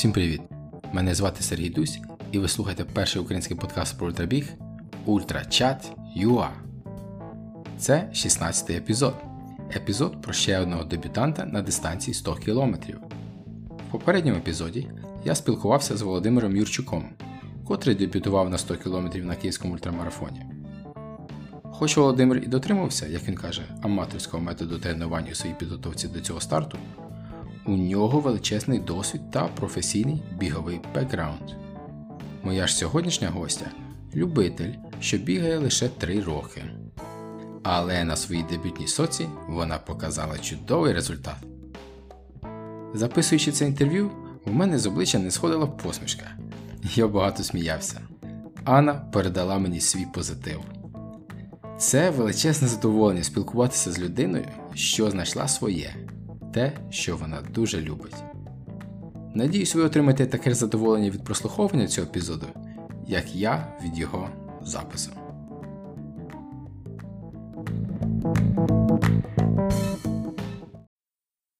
Всім привіт! Мене звати Сергій Дусь, і ви слухаєте перший український подкаст про ультрабіг Ультрачат UA. Це 16-й епізод. Епізод про ще одного дебютанта на дистанції 100 км. В попередньому епізоді я спілкувався з Володимиром Юрчуком, котрий дебютував на 100 км на київському ультрамарафоні. Хоч Володимир і дотримався, як він каже, аматорського методу тренування у своїй підготовці до цього старту, у нього величезний досвід та професійний біговий бекграунд. Моя ж сьогоднішня гостя любитель, що бігає лише 3 роки. Але на своїй дебютній соці вона показала чудовий результат. Записуючи це інтерв'ю, у мене з обличчя не сходила посмішка. Я багато сміявся. Анна передала мені свій позитив. Це величезне задоволення спілкуватися з людиною, що знайшла своє, те, що вона дуже любить. Надіюсь, ви отримаєте таке задоволення від прослуховування цього епізоду, як я від його запису.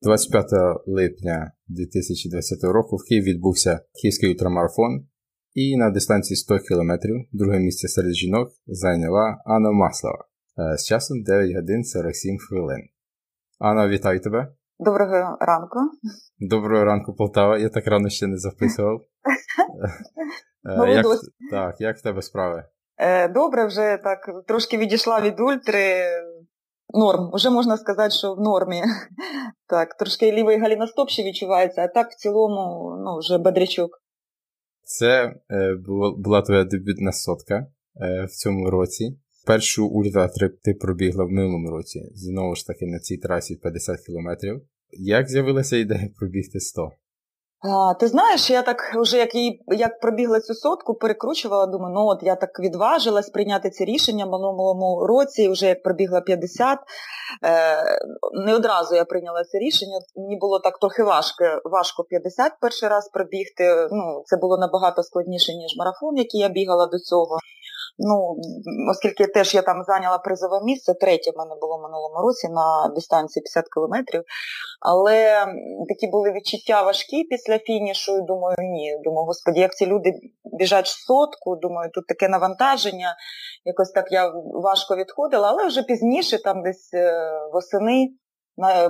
«25 липня 2020 року в Києві відбувся Київський ультрамарафон, і на дистанції 100 км друге місце серед жінок зайняла Анна Маслова з часом 9 годин 47 хвилин. Анна, вітаю тебе! Доброго ранку. Доброго ранку, Полтава. Я так рано ще не записував. як, Так, як в тебе справи? Е, добре, вже так трошки відійшла від ультри. Норм, вже можна сказати, що в нормі. Так, трошки лівий галіностоп ще відчувається, а так в цілому ну, вже бодрячок. Це е, була твоя дебютна сотка е, в цьому році. Першу ультра ти пробігла в минулому році, знову ж таки на цій трасі 50 кілометрів. Як з'явилася ідея пробігти 100? А, Ти знаєш, я так вже як її, як пробігла цю сотку, перекручувала, думаю, ну от я так відважилась прийняти це рішення в минулому році, вже як пробігла 50. Е, Не одразу я прийняла це рішення. Мені було так трохи важко важко 50 перший раз пробігти. Ну, Це було набагато складніше, ніж марафон, який я бігала до цього. Ну, Оскільки теж я там зайняла призове місце, третє в мене було в минулому році на дистанції 50 кілометрів. Але такі були відчуття важкі після фінішу. і Думаю, ні. Думаю, господі, як ці люди біжать в сотку, думаю, тут таке навантаження. Якось так я важко відходила, але вже пізніше, там десь е, восени,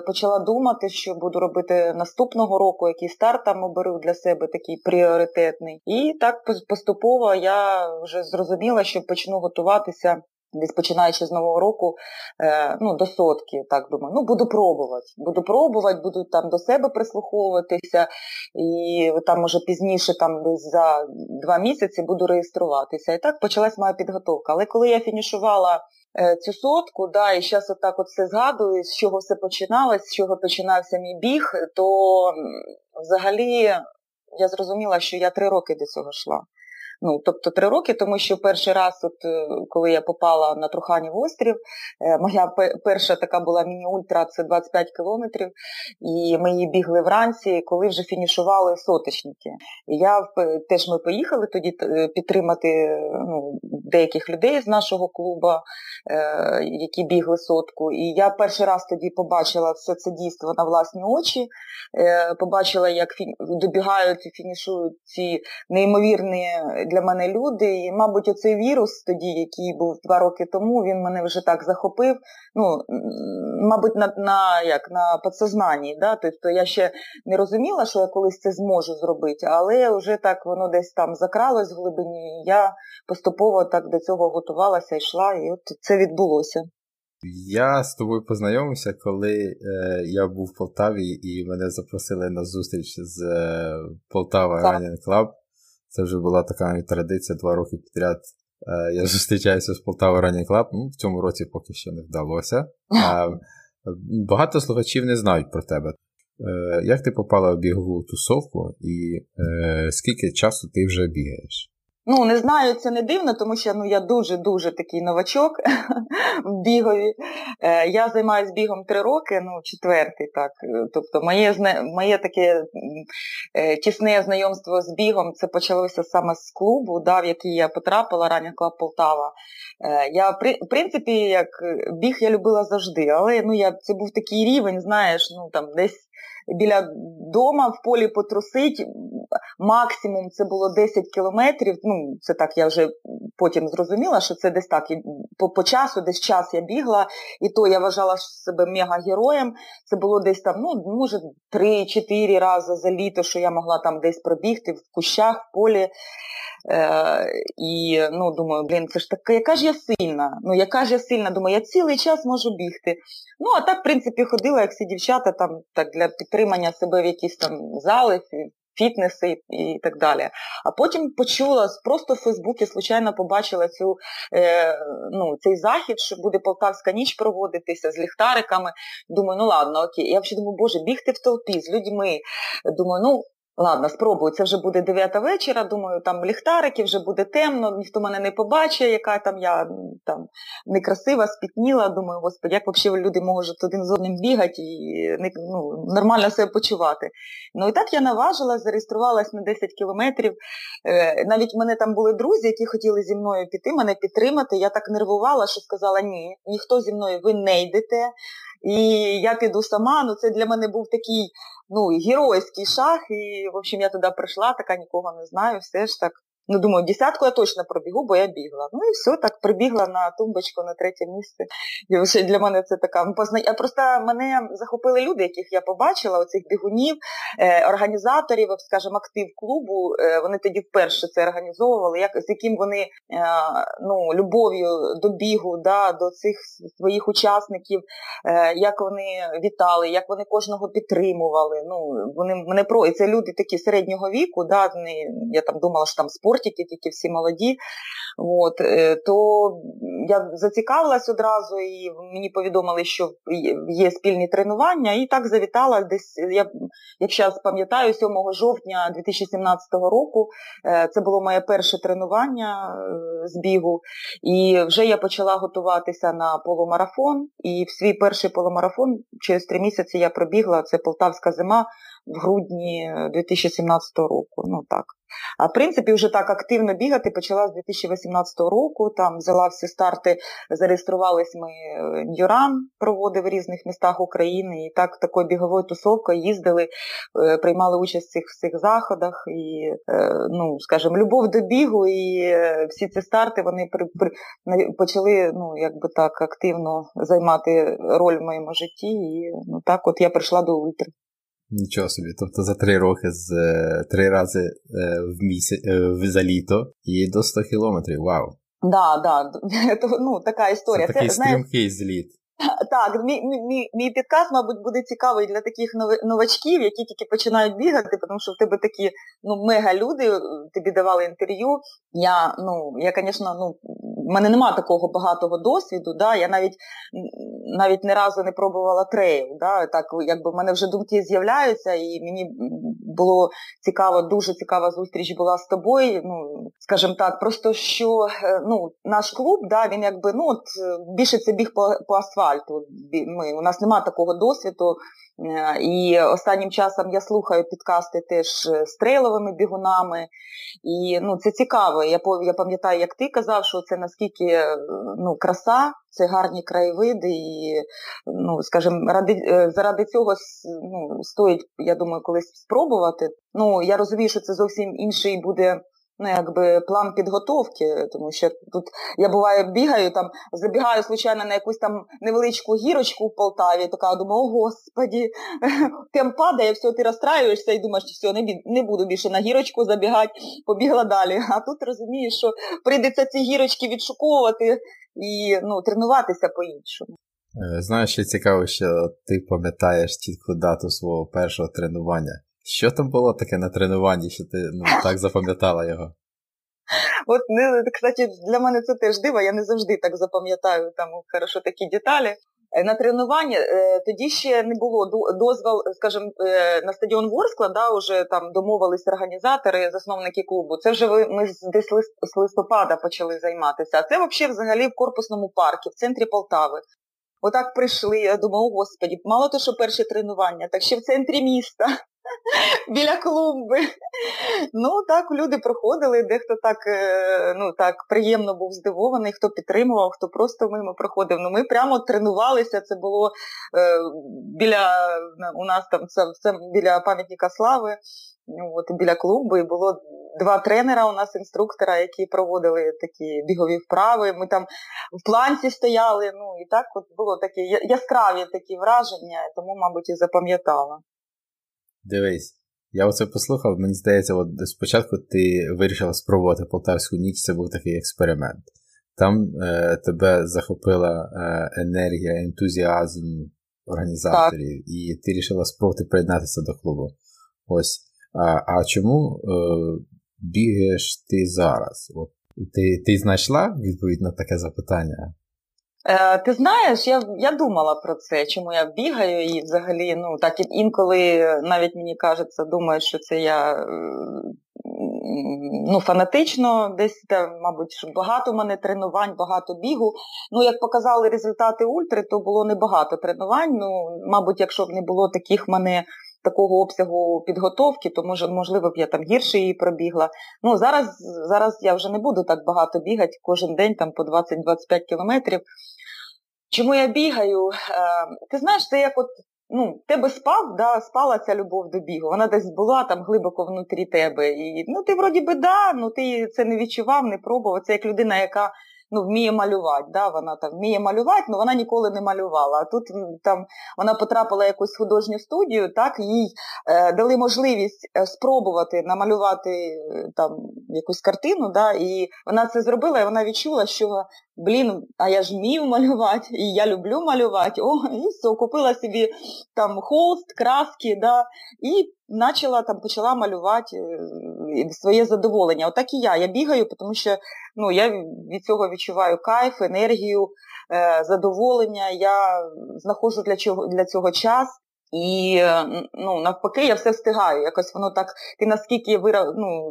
почала думати, що буду робити наступного року, який старт там оберу для себе такий пріоритетний. І так поступово я вже зрозуміла, що почну готуватися. Десь починаючи з нового року, е, ну, до сотки, так думаю, ну буду пробувати. Буду пробувати, буду там до себе прислуховуватися, і там може пізніше, там десь за два місяці буду реєструватися. І так почалась моя підготовка. Але коли я фінішувала Е, цю сотку, да, і зараз отак от все згадую, з чого все починалось, з чого починався мій біг, то взагалі я зрозуміла, що я три роки до цього йшла. Ну, тобто три роки, тому що перший раз, от, е, коли я попала на Труханів острів, е, моя перша така була міні-ультра, це 25 кілометрів, і ми її бігли вранці, коли вже фінішували соточники. Я теж ми поїхали тоді е, підтримати ну, деяких людей з нашого клубу, які бігли сотку. І я перший раз тоді побачила все це дійство на власні очі, побачила, як добігають і фінішують ці неймовірні для мене люди. І, мабуть, оцей вірус тоді, який був два роки тому, він мене вже так захопив. Ну, мабуть, на на, як, на підсознанні. Да? Тобто я ще не розуміла, що я колись це зможу зробити, але вже так воно десь там закралось в глибині. і Я поступово так до цього готувалася, йшла, і от це відбулося. Я з тобою познайомився, коли е, я був в Полтаві і мене запросили на зустріч з е, Полтава Running Club. Це вже була така традиція два роки підряд. Е, я зустрічаюся з Полтава Running Club. Ну, В цьому році поки що не вдалося. Багато слухачів не знають про тебе. Е, як ти попала в бігову тусовку і е, скільки часу ти вже бігаєш? Ну, не знаю, це не дивно, тому що ну, я дуже-дуже такий новачок в бігові. Е, Я займаюся бігом три роки, ну, четвертий, так. Тобто моє моє таке е, тісне знайомство з бігом це почалося саме з клубу, да, в який я потрапила, ранній клуб Полтава. Е, я, В принципі, як біг я любила завжди, але ну, я, це був такий рівень, знаєш, ну там десь біля дома в полі потрусить, максимум це було 10 кілометрів. Ну, це так я вже потім зрозуміла, що це десь так по, по часу, десь час я бігла, і то я вважала себе мега-героєм. Це було десь там, ну, може, 3-4 рази за літо, що я могла там десь пробігти в кущах, в полі. Е, І ну, думаю, блін, це ж така, яка ж я сильна. Ну, яка ж я сильна, думаю, я цілий час можу бігти. Ну, а так, в принципі, ходила, як всі дівчата, там так для підтримання себе в якісь там зали, фітнеси і так далі. А потім почула, просто в Фейсбуці случайно побачила цю, е, ну, цей захід, що буде Полтавська ніч проводитися з ліхтариками. Думаю, ну ладно, окей. Я взагалі думаю, боже, бігти в толпі з людьми. Думаю, ну Ладно, спробую, це вже буде 9 вечора, думаю, там ліхтарики, вже буде темно, ніхто мене не побачить, яка там я там некрасива, спітніла. Думаю, господи, як взагалі люди можуть один з одним бігати і ну, нормально себе почувати. Ну і так я наважилась, зареєструвалась на 10 кілометрів. Е, навіть в мене там були друзі, які хотіли зі мною піти, мене підтримати. Я так нервувала, що сказала, ні, ніхто зі мною ви не йдете. І я піду сама. Ну це для мене був такий ну, геройський шаг. І, в общем, я туди прийшла, така нікого не знаю, все ж так Ну, думаю, десятку я точно пробігу, бо я бігла. Ну і все, так прибігла на тумбочку на третє місце. І вже для мене це така позна... Просто мене захопили люди, яких я побачила, оцих бігунів, е, організаторів, скажімо, актив клубу. Е, вони тоді вперше це організовували, як, з яким вони е, ну, любов'ю до бігу, да, до цих своїх учасників, е, як вони вітали, як вони кожного підтримували. Ну, вони мене про і це люди такі середнього віку, да, вони, я там думала, що там спорт тільки тільки всі молоді. От, е, То я зацікавилась одразу і мені повідомили, що є спільні тренування, і так завітала десь, я як зараз пам'ятаю, 7 жовтня 2017 року е, це було моє перше тренування е, з бігу. І вже я почала готуватися на полумарафон. І в свій перший полумарафон через три місяці я пробігла, це Полтавська зима в грудні 2017 року. Ну так. А в принципі, вже так активно бігати почала з 2018 року. Там взяла всі старти, зареєструвались ми Ньюран, проводив в різних містах України. І так такою біговою тусовкою їздили, е, приймали участь в цих всіх заходах. І, е, ну, скажімо, любов до бігу і е, всі ці старти вони при, при, почали ну, якби так активно займати роль в моєму житті. І ну, так от я прийшла до ультри. Нічого собі. Тобто за три роки з е, три рази е, в місяць е, за літо і до 100 кілометрів. Вау. Да, да. ну, така історія. Це такий стрімкий зліт. Так, мій мій, мій підказ, мабуть, буде цікавий для таких новачків, які тільки починають бігати, тому що в тебе такі ну, мега люди тобі давали інтерв'ю. Я, ну, я, звісно, ну, в мене нема такого багатого досвіду. Да? Я навіть навіть не разу не пробувала трейл. Да? Так, якби в мене вже думки з'являються, і мені було цікаво, дуже цікава зустріч була з тобою. Ну, скажімо так, просто що е, ну, наш клуб, да, він якби ну, от, більше це біг по, по асфальту. Ми, У нас немає такого досвіду. Е, і останнім часом я слухаю підкасти теж з трейловими бігунами. І ну, це цікаво. Я я пам'ятаю, як ти казав, що це наскільки е, ну, краса, це гарні краєвиди, і, ну, скажімо, ради, е, заради цього ну, стоїть, я думаю, колись спробувати. Ну, Я розумію, що це зовсім інший буде ну, якби план підготовки, тому що тут я буває бігаю, там забігаю случайно на якусь там невеличку гірочку в Полтаві, така думаю, о господі, тем падає, все, ти розстраюєшся і думаєш, що все, не, не буду більше на гірочку забігати, побігла далі. А тут розумієш, що прийдеться ці гірочки відшуковувати і ну, тренуватися по-іншому. Е, знаєш, що цікаво, що ти пам'ятаєш чітку дату свого першого тренування. Що там було таке на тренуванні, що ти ну, так запам'ятала його? От, кстати, для мене це теж диво, я не завжди так запам'ятаю там хорошо такі деталі. Е, на тренуванні е, тоді ще не було дозвол, скажімо, е, на стадіон Ворскла, да, вже там домовились організатори, засновники клубу. Це вже ми десь з листопада почали займатися. А це взагалі взагалі в корпусному парку, в центрі Полтави. Отак прийшли. Я думаю, о господі, мало то, що перше тренування, так ще в центрі міста. біля клумби. Ну, так, люди проходили, дехто так е, ну, так приємно був здивований, хто підтримував, хто просто мимо проходив. Ну, Ми прямо тренувалися, це було е, біля у нас там це, це біля пам'ятника слави, от, біля клумбу, і було два тренера у нас, інструктора, які проводили такі бігові вправи. Ми там в планці стояли, ну і так от було такі яскраві такі враження, тому, мабуть, і запам'ятала. Дивись, я оце послухав, мені здається, от спочатку ти вирішила спробувати полтавську ніч, це був такий експеримент. Там е, тебе захопила е, енергія, ентузіазм організаторів, так. і ти вирішила спробувати приєднатися до клубу. Ось. А а чому е, бігаєш ти зараз? От, Ти ти знайшла відповідь на таке запитання? Е, Ти знаєш, я я думала про це, чому я бігаю, і взагалі, ну так інколи навіть мені кажеться, думаю, що це я е, ну, фанатично, десь там, мабуть, багато в мене тренувань, багато бігу. Ну, як показали результати ультри, то було небагато тренувань. Ну, мабуть, якщо б не було таких мене такого обсягу підготовки, то може, можливо б я там гірше її пробігла. Ну, Зараз зараз я вже не буду так багато бігати кожен день там по 20-25 кілометрів. Чому я бігаю? Е, ти знаєш, це як от ну, тебе спав, да, спала ця любов до бігу. Вона десь була там глибоко внутрі тебе. І ну, ти вроді би да, ну ти це не відчував, не пробував. Це як людина, яка ну, вміє малювати. Да? Вона там вміє малювати, але вона ніколи не малювала. А тут там вона потрапила в якусь художню студію, так, їй е, дали можливість е, спробувати намалювати е, там якусь картину, да? і вона це зробила, і вона відчула, що блін, а я ж вмію малювати, і я люблю малювати. О, і все, купила собі там холст, краски, да, і почала там, почала малювати е, своє задоволення. Отак і я. Я бігаю, тому що ну, я від цього відчуваю кайф, енергію, е, задоволення. Я знаходжу для чого для цього час. І ну, навпаки, я все встигаю. Якось воно так, ти наскільки вира, ну,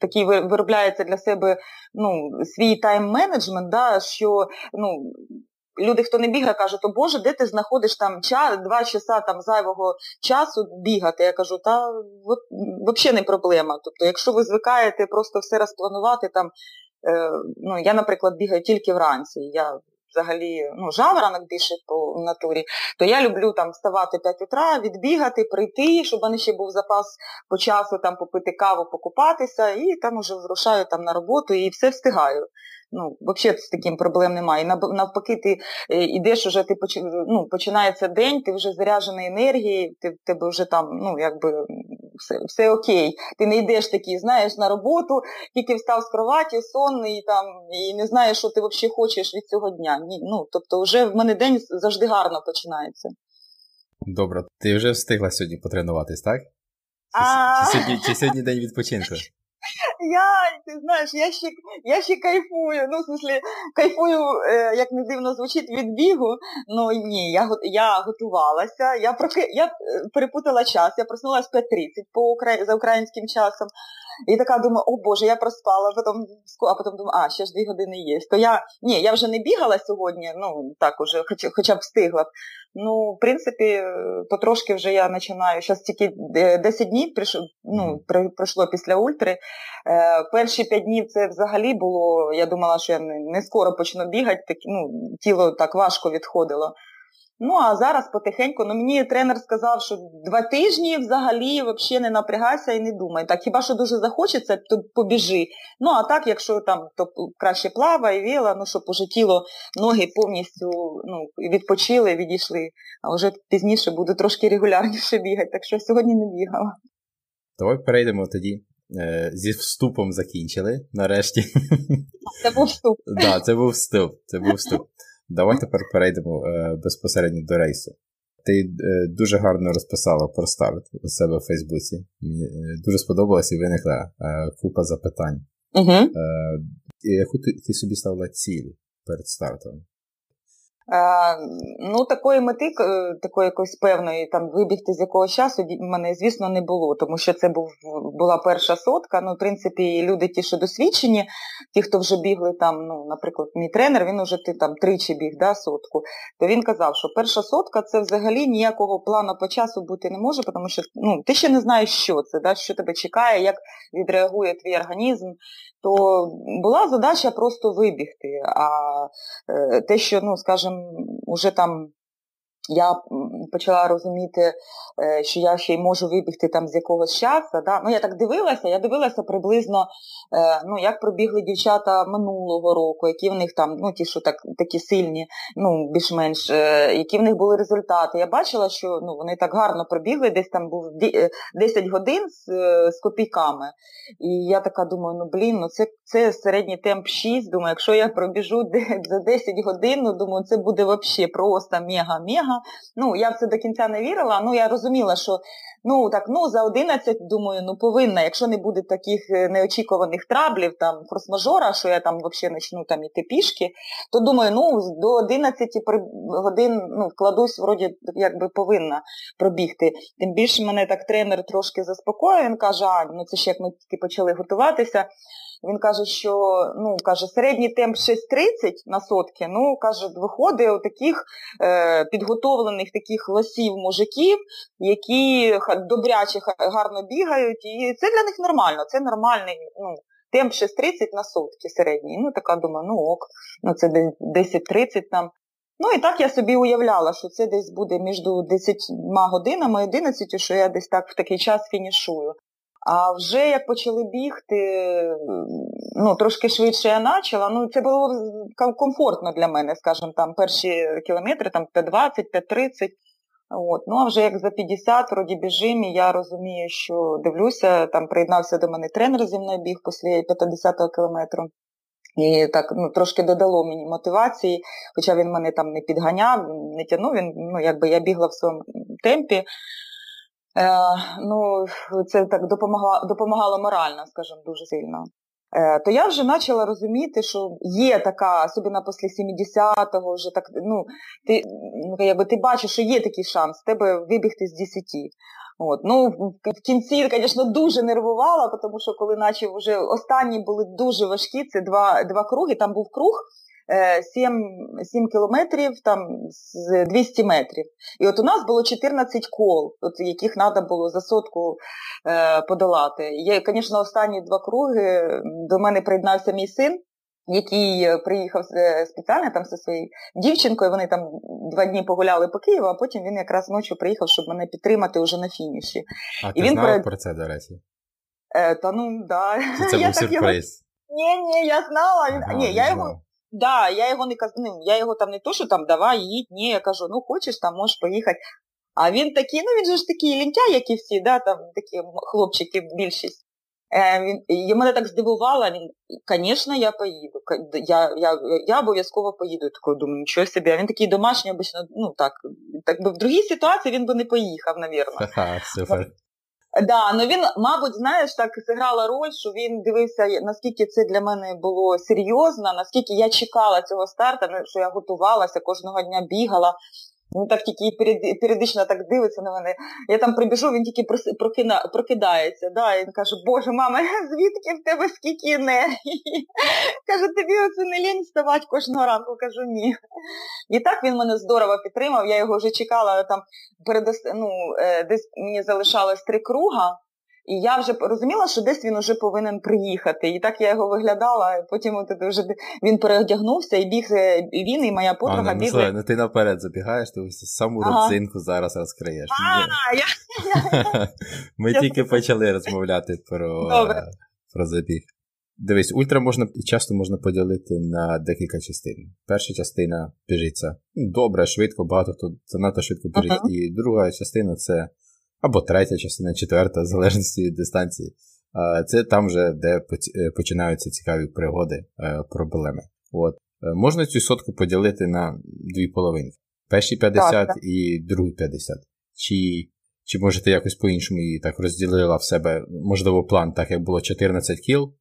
такий виробляється для себе ну, свій тайм-менеджмент, да, що ну, люди, хто не бігає, кажуть, о Боже, де ти знаходиш там час, два часа там зайвого часу бігати? Я кажу, та взагалі не проблема. Тобто, якщо ви звикаєте просто все розпланувати, там, е, ну, я, наприклад, бігаю тільки вранці. Я взагалі ну, жаворонок більше по натурі, то я люблю там вставати 5 утра, відбігати, прийти, щоб вони ще був запас по часу там попити каву, покупатися, і там уже вирушаю там на роботу і все встигаю. Ну, взагалі з таким проблем немає. Навпаки, ти йдеш, е, уже ти ну, починається день, ти вже заряджений енергією, ти тебе вже там, ну, якби все все окей. Ти не йдеш такий, знаєш, на роботу, тільки встав з кроваті, сонний там, і не знаєш, що ти взагалі хочеш від цього дня. Ні, ну, Тобто, вже в мене день завжди гарно починається. Добре, ти вже встигла сьогодні потренуватись, так? Чи, чи, сьогодні, чи сьогодні день відпочинку? Я, ти знаєш, я ще я ще кайфую. Ну, в смысле, кайфую, е, як не дивно звучить від бігу. Ну ні, я я готувалася, я проки... я е, перепутала час, я проснулася в 5.30 по за українським часом. І така думаю, о Боже, я проспала, потім, а потім думаю, а, ще ж дві години є. То я ні, я вже не бігала сьогодні, ну так уже, хоч, хоча б встигла. Ну, в принципі, потрошки вже я починаю. Зараз тільки 10 е, днів прийшло, ну, пройшло після ультри. Е, Перші 5 днів це взагалі було. Я думала, що я не, не скоро почну бігати, так, ну, тіло так важко відходило. Ну, а зараз потихеньку, ну мені тренер сказав, що два тижні взагалі взагалі не напрягайся і не думай. Так, хіба що дуже захочеться, то побіжи. Ну, а так, якщо там то краще плава і віла, ну, щоб уже тіло, ноги повністю ну, відпочили, відійшли, а вже пізніше буду трошки регулярніше бігати, так що сьогодні не бігала. Давай перейдемо тоді. Е, зі вступом закінчили нарешті. Це був вступ. Так, це був вступ. Це був вступ. Давай тепер перейдемо е, безпосередньо до рейсу. Ти е, дуже гарно розписала про старт у себе в Фейсбуці. Мені е, дуже сподобалось і виникла е, купа запитань. Угу. Яку ти, ти собі ставила ціль перед стартом? Е, ну, такої мети, е, такої якоїсь певної, там вибігти з якогось часу, в мене, звісно, не було, тому що це був, була перша сотка. Ну, в принципі, люди ті, що досвідчені, ті, хто вже бігли там, ну, наприклад, мій тренер, він уже ти там тричі біг, да, сотку, то він казав, що перша сотка це взагалі ніякого плану по часу бути не може, тому що ну, ти ще не знаєш, що це, да, що тебе чекає, як відреагує твій організм. То була задача просто вибігти. А е, те, що, ну, скажімо, уже там я почала розуміти, е, що я ще й можу вибігти там з якогось часу. Да? Ну, Я так дивилася, я дивилася приблизно, е, ну, як пробігли дівчата минулого року, які в них там, ну, ті, що так, такі сильні, ну, більш-менш, е, які в них були результати. Я бачила, що ну, вони так гарно пробігли, десь там був 10 годин з, з копійками. І я така думаю, ну блін, ну це це середній темп 6. Думаю, якщо я пробіжу за 10 годин, ну думаю, це буде взагалі просто мега-мега. Ну, я в це до кінця не вірила, ну я розуміла, що ну так, ну за 11, думаю, ну повинна, якщо не буде таких е, неочікуваних траблів, там форс-мажора, що я там взагалі почну там іти пішки, то думаю, ну до 11 годин ну, вкладусь, вроді якби повинна пробігти. Тим більше мене так тренер трошки заспокоює, він каже, а ну це ще як ми тільки почали готуватися. Він каже, що ну, каже, середній темп 6.30 на сотки, ну, каже, виходить у таких е, підготовлених таких лосів мужиків, які добряче гарно бігають, і це для них нормально, це нормальний ну, темп 6.30 на сотки середній. Ну, така думаю, ну ок, ну це 10.30 там. Ну і так я собі уявляла, що це десь буде між 10 годинами і 11, що я десь так в такий час фінішую. А вже як почали бігти, ну трошки швидше я почала, ну це було комфортно для мене, скажімо, там перші кілометри, там 5.20, 5.30. От. Ну а вже як за 50 вроді біжим, і я розумію, що дивлюся, там приєднався до мене тренер зі мною біг після 50-го кілометру. І так ну, трошки додало мені мотивації, хоча він мене там не підганяв, не тягнув, він, ну, якби я бігла в своєму темпі. Е, ну, Це так допомагало, допомагало морально, скажімо, дуже сильно. Е, то я вже почала розуміти, що є така, особливо після 70-го, вже так, ну, ти ну, якби ти бачиш, що є такий шанс тебе вибігти з 10. От. Ну, В кінці, звісно, дуже нервувала, тому що коли наче вже останні були дуже важкі, це два два круги, там був круг, 7 е, 7 кілометрів там, з 200 метрів. І от у нас було 14 кол, от, яких треба було за сотку е, подолати. Є, звісно, останні два круги до мене приєднався мій син. Який приїхав е, спеціально там зі своєю дівчинкою, вони там два дні погуляли по Києву, а потім він якраз ночі приїхав, щоб мене підтримати вже на фініші. А ти він знала при... про це, до речі? Е, Та ну, да. Це був сюрприз? Ні, ні, я знала. Ага, ні, я його Да, я його не ну, я його там не то, що там давай, їдь, ні, я кажу, ну хочеш, там можеш поїхати. А він такий, ну він же ж такий лінтяй, як і всі, да, там такі хлопчики більшість. Е, він, і мене так здивувало, він, звісно, я поїду. Я я, я обов'язково поїду. Я такою думаю, нічого собі. А він такий домашній, обично, ну так, так би в другій ситуації він би не поїхав, навірно. Да, ну він, мабуть, знаєш, так зіграла роль, що він дивився, наскільки це для мене було серйозно, наскільки я чекала цього старту, ну, що я готувалася, кожного дня бігала. Він так тільки періодично так дивиться на мене. Я там прибіжу, він тільки прокина, прокидається. Да, і він каже, Боже, мама, звідки в тебе скільки енергії? Каже, тобі оце не лінь вставати кожного ранку. Кажу, ні. І так він мене здорово підтримав, я його вже чекала там перед ну, е, десь мені залишалось три круга. І я вже розуміла, що десь він вже повинен приїхати. І так я його виглядала, потім от вже він переодягнувся і біг е, і він, і моя подруга а, ну. Ну, ну ти наперед забігаєш, ти ось саму ага. родзинку зараз розкриєш. А, я... Ми тільки почали розмовляти про про забіг. Дивись, ультра можна часто можна поділити на декілька частин. Перша частина біжиться добре, швидко, багато хто занадто швидко біжить. Uh-huh. І друга частина це або третя частина, четверта, в залежності від дистанції. Це там вже, де е, починаються цікаві пригоди, е, проблеми. От. Е, можна цю сотку поділити на дві половинки. Перші 50 так, так. і другі 50. Чи чи може ти якось по-іншому її так розділила в себе, можливо, план, так як було 14 кіл,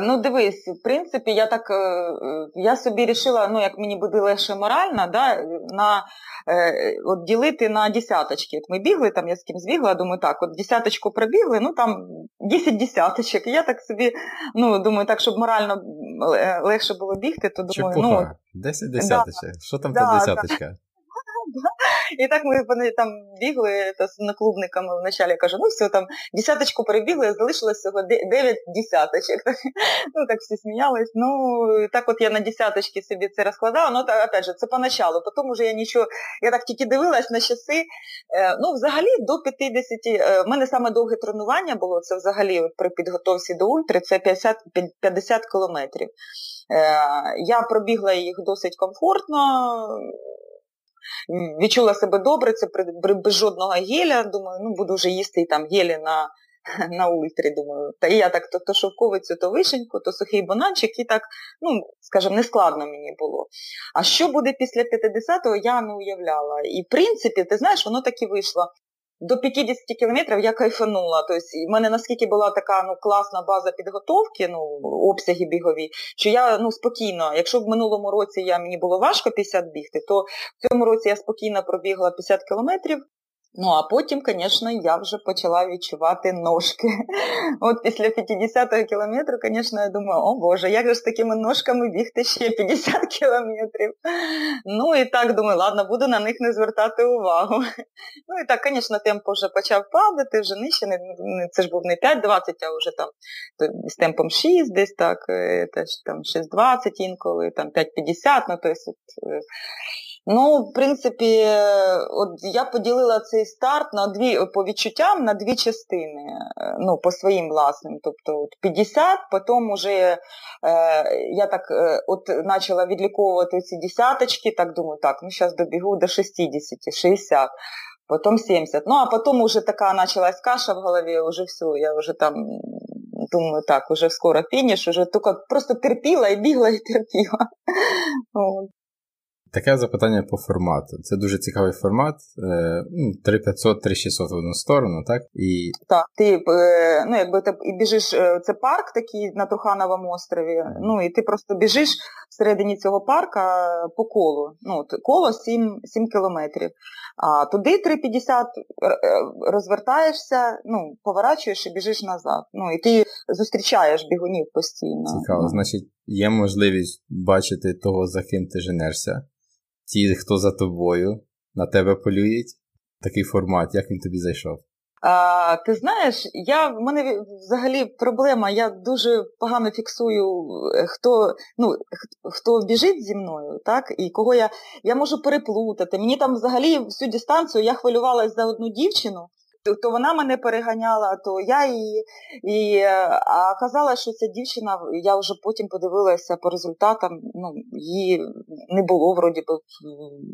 Ну, дивись, в принципі, я так е, я собі рішила, ну як мені буде легше морально, да, на е, от ділити на десяточки. От Ми бігли, там я з ким збігла, думаю, так, от десяточку пробігли, ну там 10 десяточок. І я так собі ну, думаю, так, щоб морально легше було бігти, то думаю, Чепуха. ну. 10 десяточок. Да, Що там да, та десяточка? І так ми вони там бігли то з наклубниками вначалі я кажу, ну все, там десяточку перебігли, залишилось всього 9 десяточок. Ну так всі сміялись. Ну, так от я на десяточки собі це розкладала, ну так, опять же, це поначалу. Потім уже я нічого, я так тільки дивилась на часи. Е, ну, взагалі до 50, е, в мене саме довге тренування було, це взагалі от при підготовці до ультри, це 50 50 кілометрів. Е, я пробігла їх досить комфортно відчула себе добре, це при, без жодного геля. Думаю, ну буду вже їсти і там гелі на на ультрі. Думаю, та я так то, то шовковицю, то вишеньку, то сухий бананчик, і так, ну, скажімо, не складно мені було. А що буде після 50-го, я не уявляла. І в принципі, ти знаєш, воно так і вийшло до 50 кілометрів я кайфанула. Тобто, в мене наскільки була така ну, класна база підготовки, ну, обсяги бігові, що я ну, спокійно, якщо в минулому році я, мені було важко 50 бігти, то в цьому році я спокійно пробігла 50 кілометрів. Ну, а потім, звісно, я вже почала відчувати ножки. От після 50-го кілометру, звісно, я думаю, о Боже, як же з такими ножками бігти ще 50 кілометрів. Ну і так думаю, ладно, буду на них не звертати увагу. Ну і так, звісно, темп вже почав падати, вже нижче, це ж був не 5-20, а вже там з темпом 6 десь так, е, теж там 6-20 інколи, там 5-50, ну тобто Ну, в принципі, от я поділила цей старт на дві по відчуттям на дві частини, е, ну, по своїм власним. Тобто от 50, потім уже е, я так е, от почала відліковувати ці десяточки, так думаю, так, ну зараз добігу до 60, 60, потім 70. Ну, а потім уже така почалась каша в голові, вже все, я вже там. Думаю, так, уже скоро фініш, уже тільки просто терпіла і бігла і терпіла. Таке запитання по формату. Це дуже цікавий формат. 3500, 3600 в одну сторону, так? І... Так, ти е, ну, якби ти біжиш, е, це парк такий на Трухановому острові. Ну і ти просто біжиш всередині цього парка по колу. Ну, Коло 7 7 кілометрів. А туди 350 е, розвертаєшся, ну, поворачуєш і біжиш назад. Ну, І ти зустрічаєш бігунів постійно. Цікаво, ну. значить, є можливість бачити того, за ким ти женешся ті, хто за тобою, на тебе полюють. Такий формат, як він тобі зайшов? А, Ти знаєш, я в мене взагалі проблема, я дуже погано фіксую, е, хто ну, хто біжить зі мною, так, і кого я я можу переплутати. Мені там взагалі всю дистанцію я хвилювалася за одну дівчину то вона мене переганяла, то я її. І, А казала, що ця дівчина, я вже потім подивилася по результатам, ну, її не було вроді би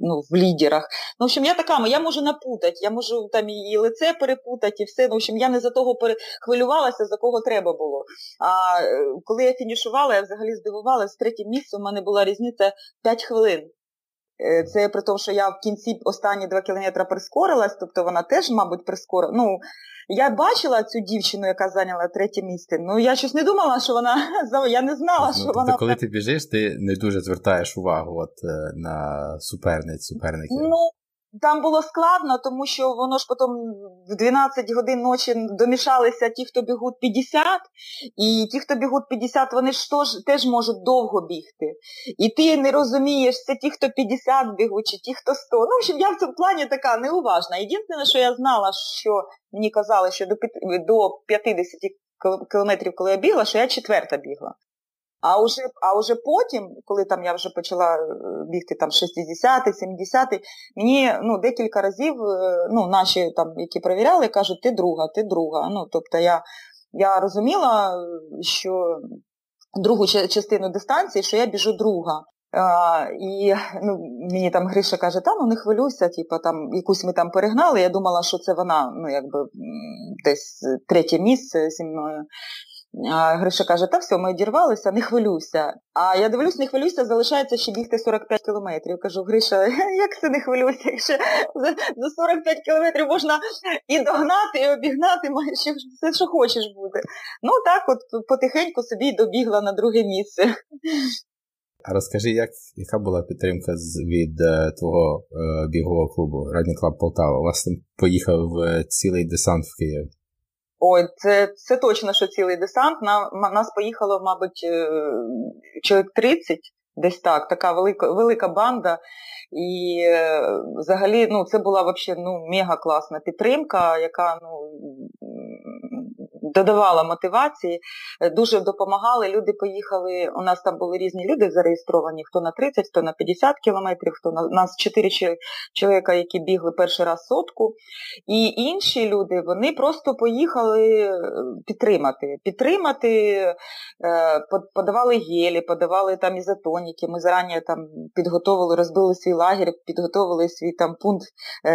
ну, в лідерах. Ну, в общем, я така, я можу напутати, я можу там її лице перепутати і все. Ну, в общем, я не за того хвилювалася, за кого треба було. А е, коли я фінішувала, я взагалі здивувалася, з третім місцем у мене була різниця 5 хвилин. Е, це при тому, що я в кінці останні два кілометри прискорилась, тобто вона теж, мабуть, прискорила. Ну, я бачила цю дівчину, яка зайняла третє місце. Ну я щось не думала, що вона я не знала, ну, що тобто, вона. Коли ти біжиш, ти не дуже звертаєш увагу от, е, на суперниць, суперників. Ну, там було складно, тому що воно ж потім в 12 годин ночі домішалися ті, хто бігуть 50, і ті, хто бігуть 50, вони ж теж, теж можуть довго бігти. І ти не розумієш, це ті, хто 50 бігуть, чи ті, хто 100. Ну, в общем, я в цьому плані така неуважна. Єдине, що я знала, що мені казали, що до 50 кілометрів, коли я бігла, що я четверта бігла. А уже а уже потім, коли там я вже почала е, бігти там 60-й, 70-й, мені ну, декілька разів е, ну, наші там, які перевіряли, кажуть, ти друга, ти друга. Ну, Тобто я я розуміла, що другу частину дистанції, що я біжу друга. А, І ну, мені там Гриша каже, та ну не хвилюйся, типу, там якусь ми там перегнали. Я думала, що це вона, ну якби десь третє місце зі мною. Гриша каже, та все, ми одірвалися, не хвилюйся. А я дивлюсь, не хвилюйся, залишається ще бігти 45 кілометрів. Кажу, Гриша, як це не хвилюйся? Якщо за 45 кілометрів можна і догнати, і обігнати, маєш все, що хочеш бути. Ну так, от потихеньку собі добігла на друге місце. А розкажи, як, яка була підтримка від е, твого е, бігового клубу Running Club Полтава? У вас там поїхав е, цілий десант в Київ. Ой, це це точно, що цілий десант. На, нас поїхало, мабуть, е, чоловік 30, десь так, така велика велика банда. І е, взагалі ну, це була взагалі ну, мега класна підтримка, яка ну, додавала мотивації, е, дуже допомагали. Люди поїхали. У нас там були різні люди зареєстровані, хто на 30, хто на 50 кілометрів, хто на нас 4 чоловіка, які бігли перший раз сотку. І інші люди вони просто поїхали е, підтримати. Підтримати, е, подавали гелі, подавали там ізотоніки. Ми зарані там підготовили, розбили свій лагерь, підготовили свій там пункт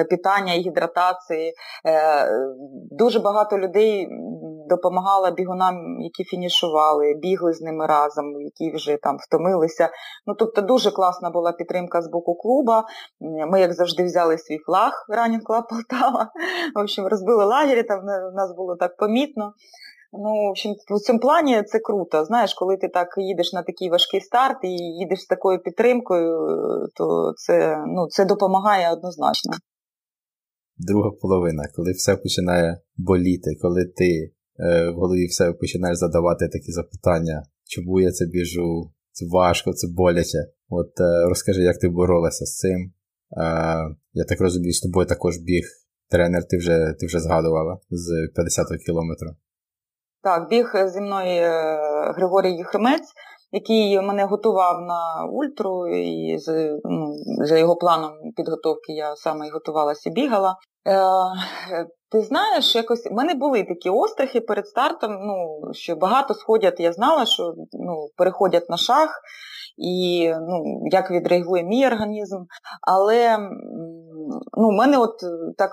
питання і гідратації. Дуже багато людей допомагала бігунам, які фінішували, бігли з ними разом, які вже там втомилися. Ну, Тобто дуже класна була підтримка з боку клуба. Ми, як завжди, взяли свій флаг Running Club Полтава. В общем, розбили лагері, там в нас було так помітно. Ну, в общем, в цьому плані це круто. Знаєш, коли ти так їдеш на такий важкий старт і їдеш з такою підтримкою, то це, ну, це допомагає однозначно. Друга половина, коли все починає боліти, коли ти в голові все починаєш задавати такі запитання, чому я це біжу, це важко, це боляче. От е, розкажи, як ти боролася з цим. Е, я так розумію, з тобою також біг тренер, ти вже ти вже згадувала з 50-го кілометру. Так, біг зі мною Григорій Єхремець, який мене готував на ультру, і з, ну, за його планом підготовки я саме і готувалася і бігала. Е, ти знаєш, якось в мене були такі острахи перед стартом, ну, що багато сходять, я знала, що ну, переходять на шах, і ну, як відреагує мій організм. Але ну, мене от так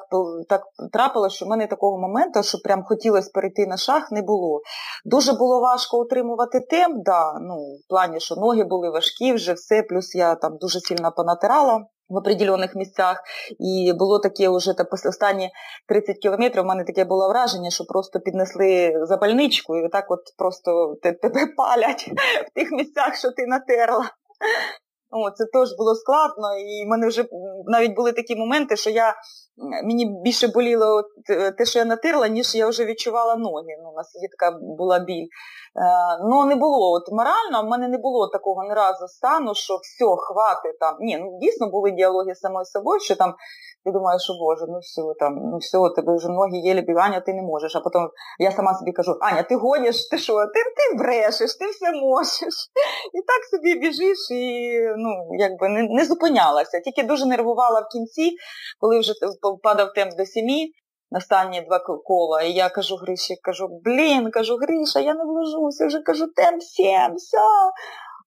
так трапилося, що в мене такого моменту, що прям хотілося перейти на шах, не було. Дуже було важко утримувати темп, да, ну, в плані, що ноги були важкі вже, все, плюс я там дуже сильно понатирала в определених місцях. І було таке вже та, останні 30 кілометрів, у мене таке було враження, що просто піднесли запальничку і так от просто тебе палять в тих місцях, що ти натерла. О, Це теж було складно, і в мене вже навіть були такі моменти, що я мені більше боліло те, що я натирла, ніж я вже відчувала ноги. Ну, У нас є така була біль. Е, ну, не було от морально, в мене не було такого ні разу стану, що все, хватить там. Ні, ну дійсно були діалоги з самою собою, що там ти думаєш, що Боже, ну все, там, ну все, тебе вже ноги єлі бігання, ти не можеш. А потім я сама собі кажу, Аня, ти гониш, ти що, ти ти брешеш, ти все можеш. І так собі біжиш і ну, якби не, не зупинялася. Тільки дуже нервувала в кінці, коли вже падав темп до сімі. На останні два кола, і я кажу Гриші, кажу, блін, кажу, Гриша, я не вложуся, вже кажу, темп 7, все.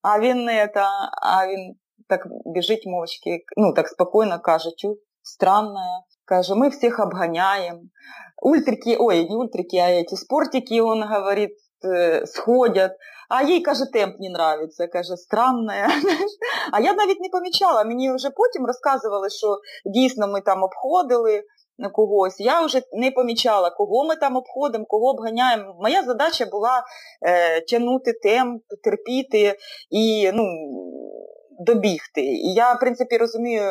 А він та, а він так біжить мовчки, ну так спокійно каже, чу, странная. Каже, мы всех обгоняем. Ультрики, ой, не ультрики, а эти спортики, он говорит, э, сходять. А їй каже, темп не нравиться, каже, странне. А я навіть не помічала. Мені вже потім розказували, що дійсно ми там обходили когось. Я вже не помічала, кого ми там обходимо, кого обганяємо. Моя задача була е, тягнути темп, терпіти і ну, добігти. І я, в принципі, розумію,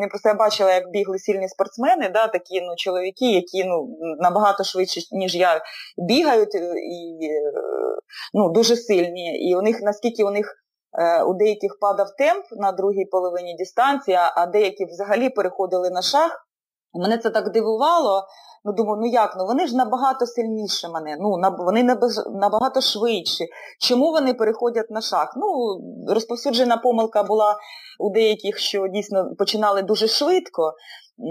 я просто я бачила, як бігли сильні спортсмени, да, такі ну, чоловіки, які ну, набагато швидше, ніж я, бігають е, і ну, дуже сильні. І у них, наскільки у них е, у деяких падав темп на другій половині дистанції, а деякі взагалі переходили на шах. Мене це так дивувало. Ну, думаю, ну як, ну вони ж набагато сильніші мене, ну вони набагато швидші. Чому вони переходять на шах? Ну, розповсюджена помилка була у деяких, що дійсно починали дуже швидко.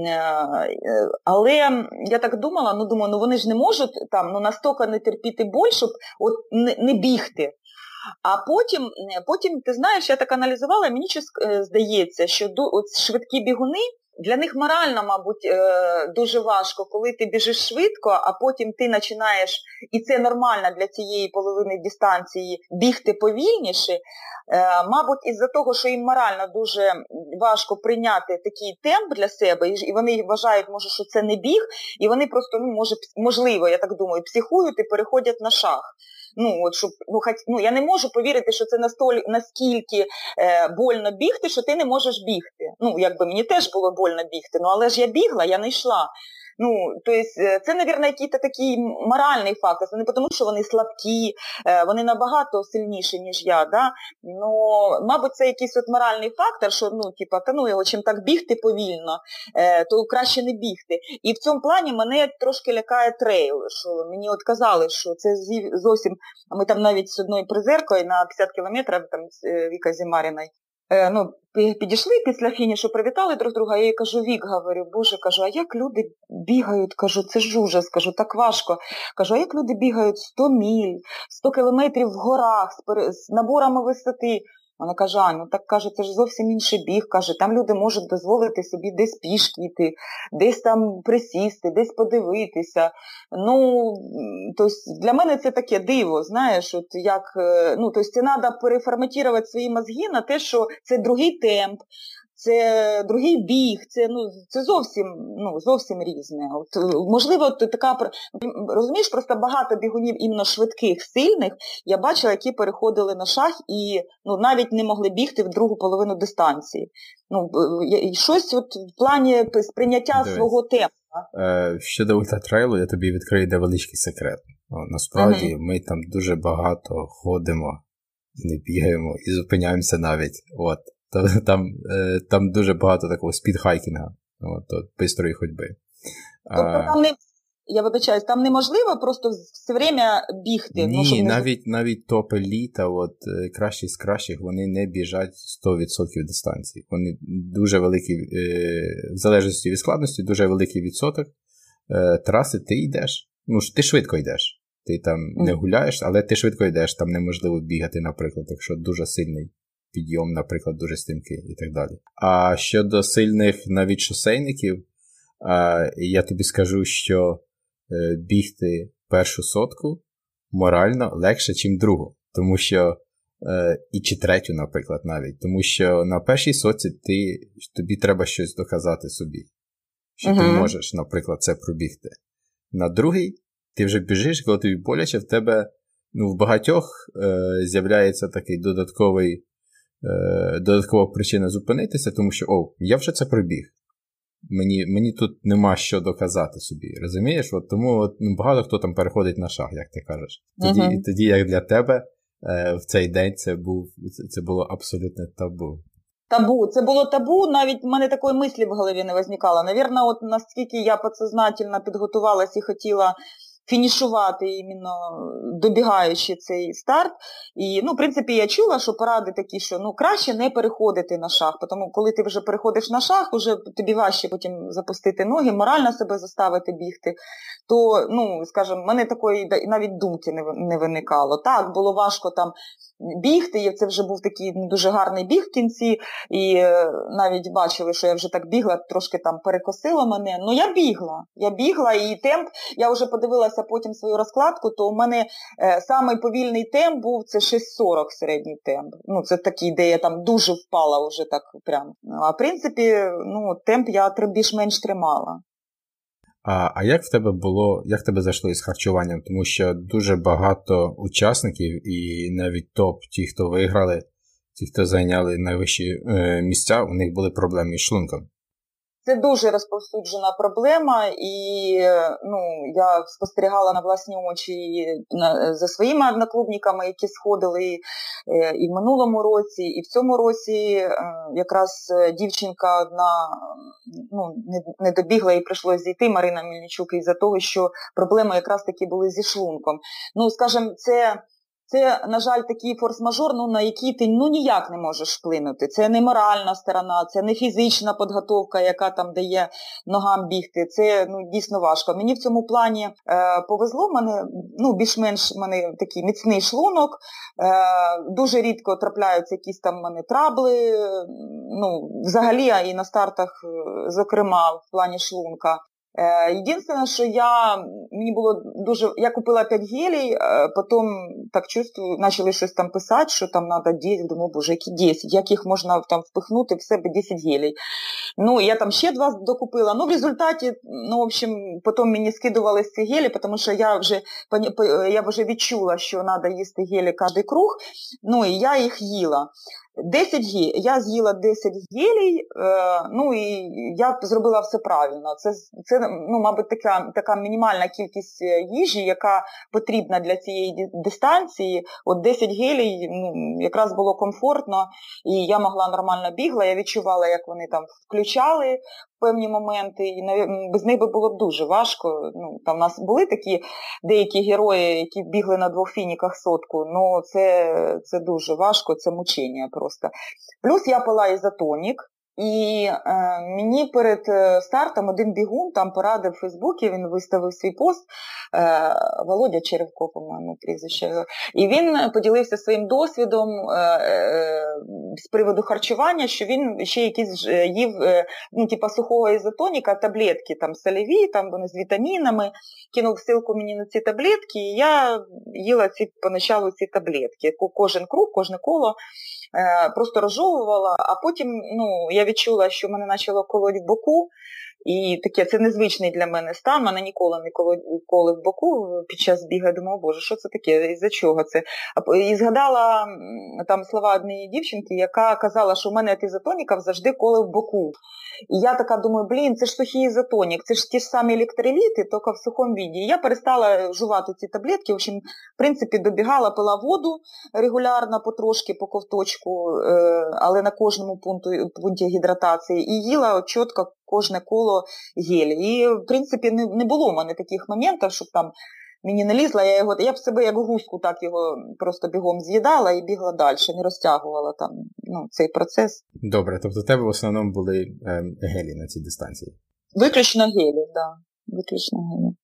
Е, але я так думала, ну думаю, ну вони ж не можуть там ну настільки не терпіти боль, щоб от не, бігти. А потім, потім, ти знаєш, я так аналізувала, мені щось е, здається, що швидкі бігуни для них морально, мабуть, е, дуже важко, коли ти біжиш швидко, а потім ти починаєш, і це нормально для цієї половини дистанції, бігти повільніше. Мабуть, із-за того, що їм морально дуже важко прийняти такий темп для себе, і вони вважають, може, що це не біг, і вони просто, ну, може, можливо, я так думаю, психують і переходять на шаг. Ну, от щоб, ну, хоч, ну, Я не можу повірити, що це настоль, наскільки е, больно бігти, що ти не можеш бігти. Ну, якби Мені теж було больно бігти, ну, але ж я бігла, я не йшла. Ну, то есть, е, Це, мабуть, якийсь такий моральний фактор. Це не тому, що вони слабкі, е, вони набагато сильніші, ніж я. Да? Ну, Мабуть, це якийсь от моральний фактор, що ну, типа, та ну його чим так бігти повільно, е, то краще не бігти. І в цьому плані мене трошки лякає трейл. що Мені от казали, що це зовсім. Ми там навіть з одною призеркою на 50 кілометрів там Віка Зімаріна Е, ну, підійшли після фінішу, привітали друг друга, я їй кажу, вік, говорю, боже, кажу, а як люди бігають, кажу, це ж ужас, кажу, так важко. Кажу, а як люди бігають 100 міль, 100 кілометрів в горах з наборами висоти. Вона каже, а, ну так каже, це ж зовсім інший біг. Каже, там люди можуть дозволити собі десь пішки йти, десь там присісти, десь подивитися. Ну, тобто для мене це таке диво, знаєш, от як, е, ну, тобто це треба переформатувати свої мозги на те, що це другий темп, це другий біг, це ну, це зовсім ну, зовсім різне. От, Можливо, от така розумієш, просто багато бігунів іменно швидких, сильних я бачила, які переходили на шах і ну, навіть не могли бігти в другу половину дистанції. Ну, Щось от в плані сприйняття Дивись. свого темпу. Е, щодо ультратрейлу, я тобі відкрию невеличкий секрет. Насправді uh-huh. ми там дуже багато ходимо і не бігаємо, і зупиняємося навіть. От. Там е, там дуже багато такого speed hiking а, от, от, бистрої ходьби. Тобто там не, я вибачаюсь, там неможливо просто все время бігти. Ну, Ні, ну, навіть не... навіть топ еліта, от е, кращі з кращих, вони не біжать 100% дистанції. Вони дуже великі, е, в залежності від складності, дуже великий відсоток. Траси ти йдеш. Ну, ти швидко йдеш. Ти там mm. не гуляєш, але ти швидко йдеш, там неможливо бігати, наприклад, якщо дуже сильний підйом, наприклад, дуже стрімкий і так далі. А щодо сильних навіть шосейників, я тобі скажу, що е, бігти першу сотку морально легше, ніж другу. Тому що. Е, і чи третю, наприклад, навіть. Тому що на першій соці ти, тобі треба щось доказати собі, що uh-huh. ти можеш, наприклад, це пробігти. На другий ти вже біжиш, коли тобі боляче, в тебе ну, в багатьох е, з'являється такий додатковий додаткова причина зупинитися, тому що о, я вже це пробіг. Мені мені тут нема що доказати собі. Розумієш? От Тому от, ну, багато хто там переходить на шаг, як ти кажеш. Тоді, uh-huh. тоді як для тебе е, в цей день це був, це, це було абсолютне табу. Табу, це було табу, навіть в мене такої мислі в голові не виникало. Навірно, от наскільки я підсознательно підготувалась і хотіла фінішувати іменно добігаючи цей старт. І, ну, в принципі, я чула, що поради такі, що ну, краще не переходити на шах, тому коли ти вже переходиш на шах, вже тобі важче потім запустити ноги, морально себе заставити бігти, то, ну, скажімо, мене такої навіть думки не виникало. Так, було важко там бігти. І це вже був такий дуже гарний біг в кінці. І е, навіть бачили, що я вже так бігла, трошки там перекосила мене. Ну я бігла. Я бігла і темп, я вже подивилася потім свою розкладку, то у мене е, самий повільний темп був це 6.40 середній темп. Ну, це такий, де я там дуже впала вже так прям. А в принципі, ну, темп я більш-менш тримала. А а як в тебе було, як тебе зайшло із харчуванням? Тому що дуже багато учасників, і навіть топ, ті, хто виграли, ті, хто зайняли найвищі е, місця, у них були проблеми із шлунком. Це дуже розповсюджена проблема, і ну, я спостерігала на власні очі за своїми одноклубниками, які сходили і, е, в минулому році, і в цьому році е, якраз дівчинка одна ну, не добігла і прийшлося зійти Марина Мільничук із-за того, що проблеми якраз таки були зі шлунком. Ну, скажімо, це це, на жаль, такий форс-мажор, ну, на який ти ну, ніяк не можеш вплинути. Це не моральна сторона, це не фізична підготовка, яка там дає ногам бігти. Це ну, дійсно важко. Мені в цьому плані е, повезло, мене ну, більш-менш мене такий міцний шлунок. Е, Дуже рідко трапляються якісь там мене трабли. ну, Взагалі, і на стартах, е, зокрема, в плані шлунка. Е, єдине, що я мені було дуже. Я купила 5 гелей, потім так чувствую, почали щось там писати, що там треба 10. Думаю, боже, які 10, як їх можна там впихнути в себе 10 гелей. Ну, я там ще два докупила. Ну, в результаті, ну, в общем, потім мені скидували ці гелі, тому що я вже я вже відчула, що треба їсти гелі кожен круг. Ну і я їх їла. 10 гі... Я з'їла 10 гелій, е, ну і я зробила все правильно. Це, це ну, мабуть, така така мінімальна кількість е, їжі, яка потрібна для цієї дистанції. От 10 гелій ну, якраз було комфортно, і я могла нормально бігла, я відчувала, як вони там включали певні моменти, і без них би було б дуже важко. Ну, Там у нас були такі деякі герої, які бігли на двох фініках сотку, ну це це дуже важко, це мучення просто. Плюс я пила ізотонік, і е, мені перед е, стартом один бігун там порадив в Фейсбуці, він виставив свій пост е, Володя Черевко, по-моєму, прізвище. І він поділився своїм досвідом е, е, з приводу харчування, що він ще якісь їв ну, типу, сухого ізотоніка, таблетки там солеві, там вони з вітамінами, кинув ссылку мені на ці таблетки, і я їла ці поначалу ці таблетки. Кожен круг, кожне коло. Е, просто розжовувала, а потім ну, я відчула, що мене почало колоть в боку. І таке це незвичний для мене стан. Мене ніколи не коли в боку під час бігу. Я думала, боже, що це таке? Із-за чого це? І згадала там слова однієї дівчинки, яка казала, що у мене ізотоніків завжди коли в боку. І я така думаю, блін, це ж сухий ізотонік, це ж ті ж самі електроліти, тільки в сухому віді. І я перестала жувати ці таблетки. В общем, в принципі, добігала, пила воду регулярно, потрошки, по ковточку, е, але на кожному пункту, пункті гідратації, і їла чітко кожне коло гель. І, в принципі, не не було в мене таких моментів, щоб там мені не лізла, я його, я б себе як гуску так його просто бігом з'їдала і бігла далі, не розтягувала там ну, цей процес. Добре, тобто у тебе в основному були е, гелі на цій дистанції? Виключно гелі, так. Да. Виключно гелі.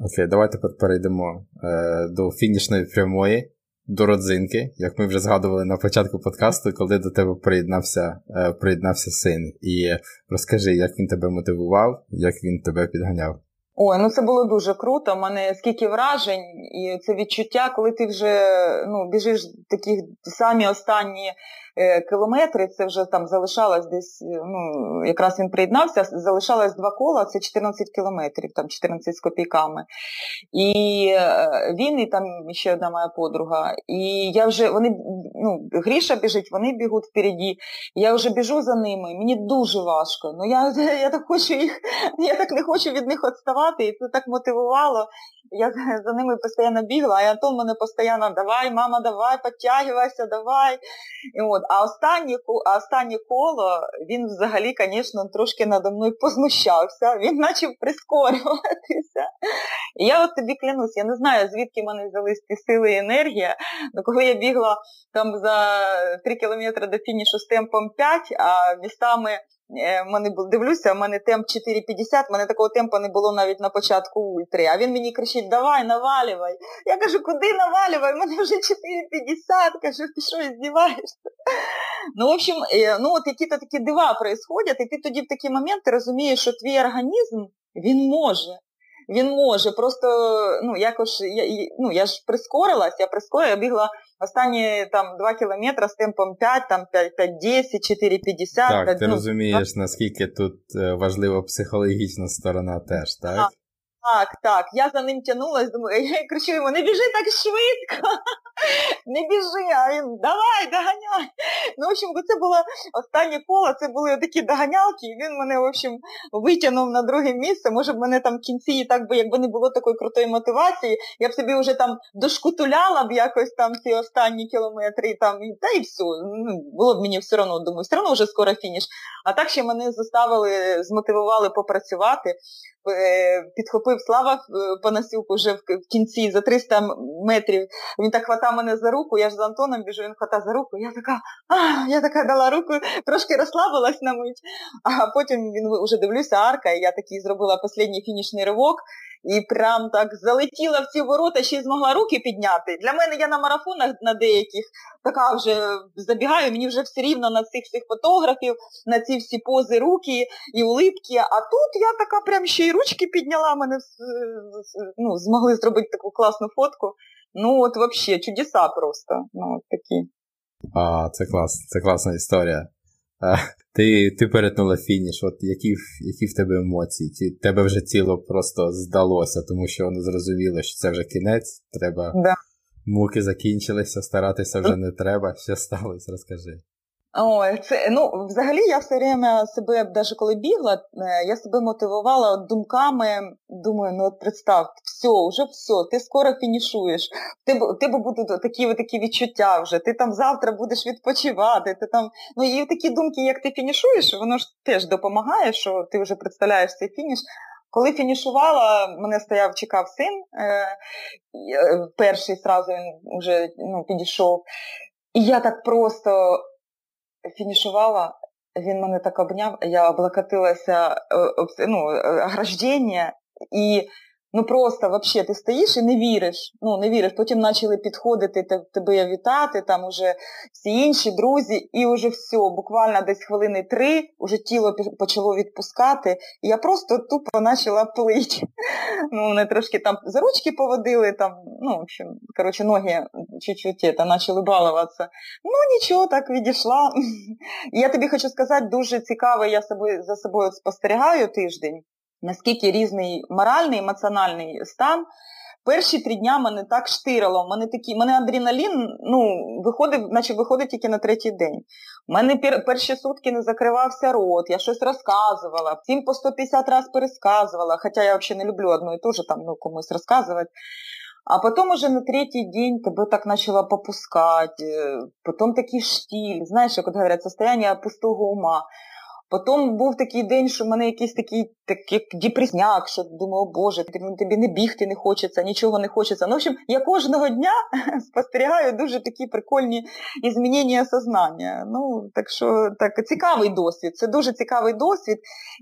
Окей, давайте тепер перейдемо е, до фінішної прямої до родзинки, як ми вже згадували на початку подкасту, коли до тебе приєднався е, приєднався син. І розкажи, як він тебе мотивував, як він тебе підганяв. Ой, ну це було дуже круто. У мене скільки вражень, і це відчуття, коли ти вже ну, біжиш такі самі останні Е, кілометри, це вже там залишалось десь, е, ну, якраз він приєднався, залишалось два кола, це 14 кілометрів, там 14 з копійками. І е, він, і там ще одна моя подруга. І я вже, вони, ну, Гріша біжить, вони бігуть впереді. Я вже біжу за ними, мені дуже важко. Ну, Я я так хочу їх, я так не хочу від них відставати, і це так мотивувало. Я за ними постійно бігла, а Антон мене постійно давай, мама, давай, підтягувайся, давай. І от. А останнє а останнє коло він взагалі, звісно, трошки надо мною познущався, він почав прискорюватися. І я от тобі клянусь, я не знаю, звідки в мене взялись ті сили і енергія. Но коли я бігла там за 3 кілометри до фінішу з темпом 5, а містами мене дивлюся, у мене темп 4,50, в мене такого темпу не було навіть на початку ультри. А він мені кричить, давай, навалювай. Я кажу, куди навалювай? Мене вже 4,50. Кажу, ти що, здіваєшся? Ну, в общем, е, ну от які-то такі дива происходять, і ти тоді в такі моменти розумієш, що твій організм, він може. Він може. Просто ну, якось я ну, я ж прискорилась, я прискорила, я бігла Останні там 2 кілометри з темпом 5, там 5, 5 10, 4, 50. Так, 5, ти ну, розумієш, наскільки тут е, важлива психологічна сторона теж, так? Так, так. Я за ним тянулась, думаю, я кричу йому, не біжи так швидко. не біжи, а він давай, доганяй. Ну, в общем, це було останнє коло, це були такі доганялки, і він мене, в общем, витягнув на друге місце. Може б мене там в кінці, і так би, якби не було такої крутої мотивації, я б собі вже там дошкутуляла б якось там ці останні кілометри, там, та і все. Ну, було б мені все одно, думаю, все одно вже скоро фініш. А так ще мене заставили, змотивували попрацювати. Е, підхопив Слава е, Панасюк уже в кінці за 300 метрів. Він так хватав мене за руку, я ж з Антоном біжу, він хватав за руку. Я така, а, я така дала руку, трошки розслабилась на мить, а потім він вже дивлюся, арка, і я такий зробила останній фінішний ривок. І прям так залетіла в ці ворота, ще й змогла руки підняти. Для мене я на марафонах на деяких така вже забігаю, мені вже все рівно на цих всіх фотографів, на ці всі пози руки і улипки. А тут я така прям ще й ручки підняла, мене ну, змогли зробити таку класну фотку. Ну от взагалі чудеса просто. Ну, от такі. А, це клас, це класна історія. Ти ти перетнула фініш, от які які в тебе емоції? Ті, тебе вже тіло просто здалося, тому що воно зрозуміло, що це вже кінець, треба да. муки закінчилися, старатися вже не треба. Що сталося, розкажи. Ой, це ну взагалі я все время себе, навіть коли бігла, е, я себе мотивувала думками. Думаю, ну от представ, все, вже все, ти скоро фінішуєш. В тебе, будуть такі такі відчуття вже. Ти там завтра будеш відпочивати. Ти там, ну і такі думки, як ти фінішуєш, воно ж теж допомагає, що ти вже представляєш цей фініш. Коли фінішувала, мене стояв, чекав син. Е, е Перший зразу він вже ну, підійшов. І я так просто фінішувала, він мене так обняв, я облокотилася е, ну, е, ограждення і Ну просто вообще ти стоїш і не віриш. Ну не віриш. Потім почали підходити тебе вітати, там уже всі інші друзі, і вже все, буквально десь хвилини три, уже тіло почало відпускати. І я просто тупо почала плити. Ну, вони трошки там за ручки поводили, там, ну, в общем, коротше, ноги чуть-чуть почали балуватися. Ну нічого, так відійшла. Я тобі хочу сказати, дуже цікаво, я за собою спостерігаю тиждень наскільки різний моральний, емоціональний стан. Перші три дня мене так штирило, мене такі, мене адреналін ну, виходив, наче виходить тільки на третій день. У мене пер, перші сутки не закривався рот, я щось розказувала, всім по 150 разів пересказувала, хоча я взагалі не люблю одно і те ж там ну, комусь розказувати. А потом уже на третий день тебе так начало попускать, потом такий штиль, знаєш, як от говорять, состояние пустого ума. Потім був такий день, що в мене якийсь такий так, як депресняк, що думав, боже, тобі не бігти не хочеться, нічого не хочеться. Ну, в общем, я кожного дня спостерігаю дуже такі прикольні змінення сознання. Ну, так що так, цікавий досвід. Це дуже цікавий досвід.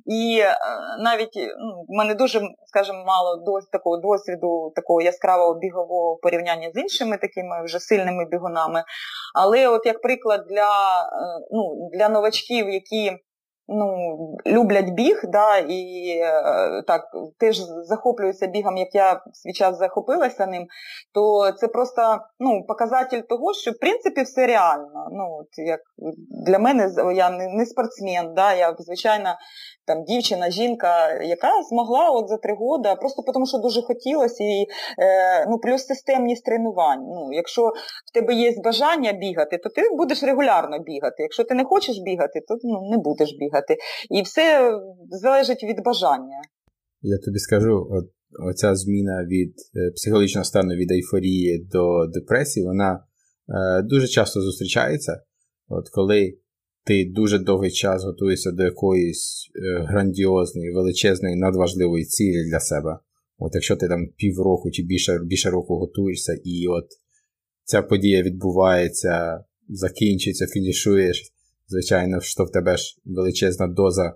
І е, навіть ну, в мене дуже, скажімо, мало дос, такого досвіду, такого яскравого бігового порівняння з іншими такими вже сильними бігунами. Але от як приклад для, е, ну, для новачків, які ну, люблять біг, да, і е, так теж захоплюються бігом, як я свій час захопилася ним, то це просто ну, показатель того, що в принципі все реально. Ну, от, як Для мене я не спортсмен, да, я звичайна там дівчина, жінка, яка змогла от за три роки, просто тому що дуже хотілося, і е, ну, плюс системність тренувань. Ну, Якщо в тебе є бажання бігати, то ти будеш регулярно бігати. Якщо ти не хочеш бігати, то ну, не будеш бігати. І все залежить від бажання. Я тобі скажу, от, оця зміна від е, психологічного стану від ейфорії до депресії, вона е, дуже часто зустрічається. От коли ти дуже довгий час готуєшся до якоїсь е, грандіозної, величезної, надважливої цілі для себе. От Якщо ти там півроку чи більше більше року готуєшся, і от ця подія відбувається, закінчується, фінішуєш, звичайно, що в тебе ж величезна доза е,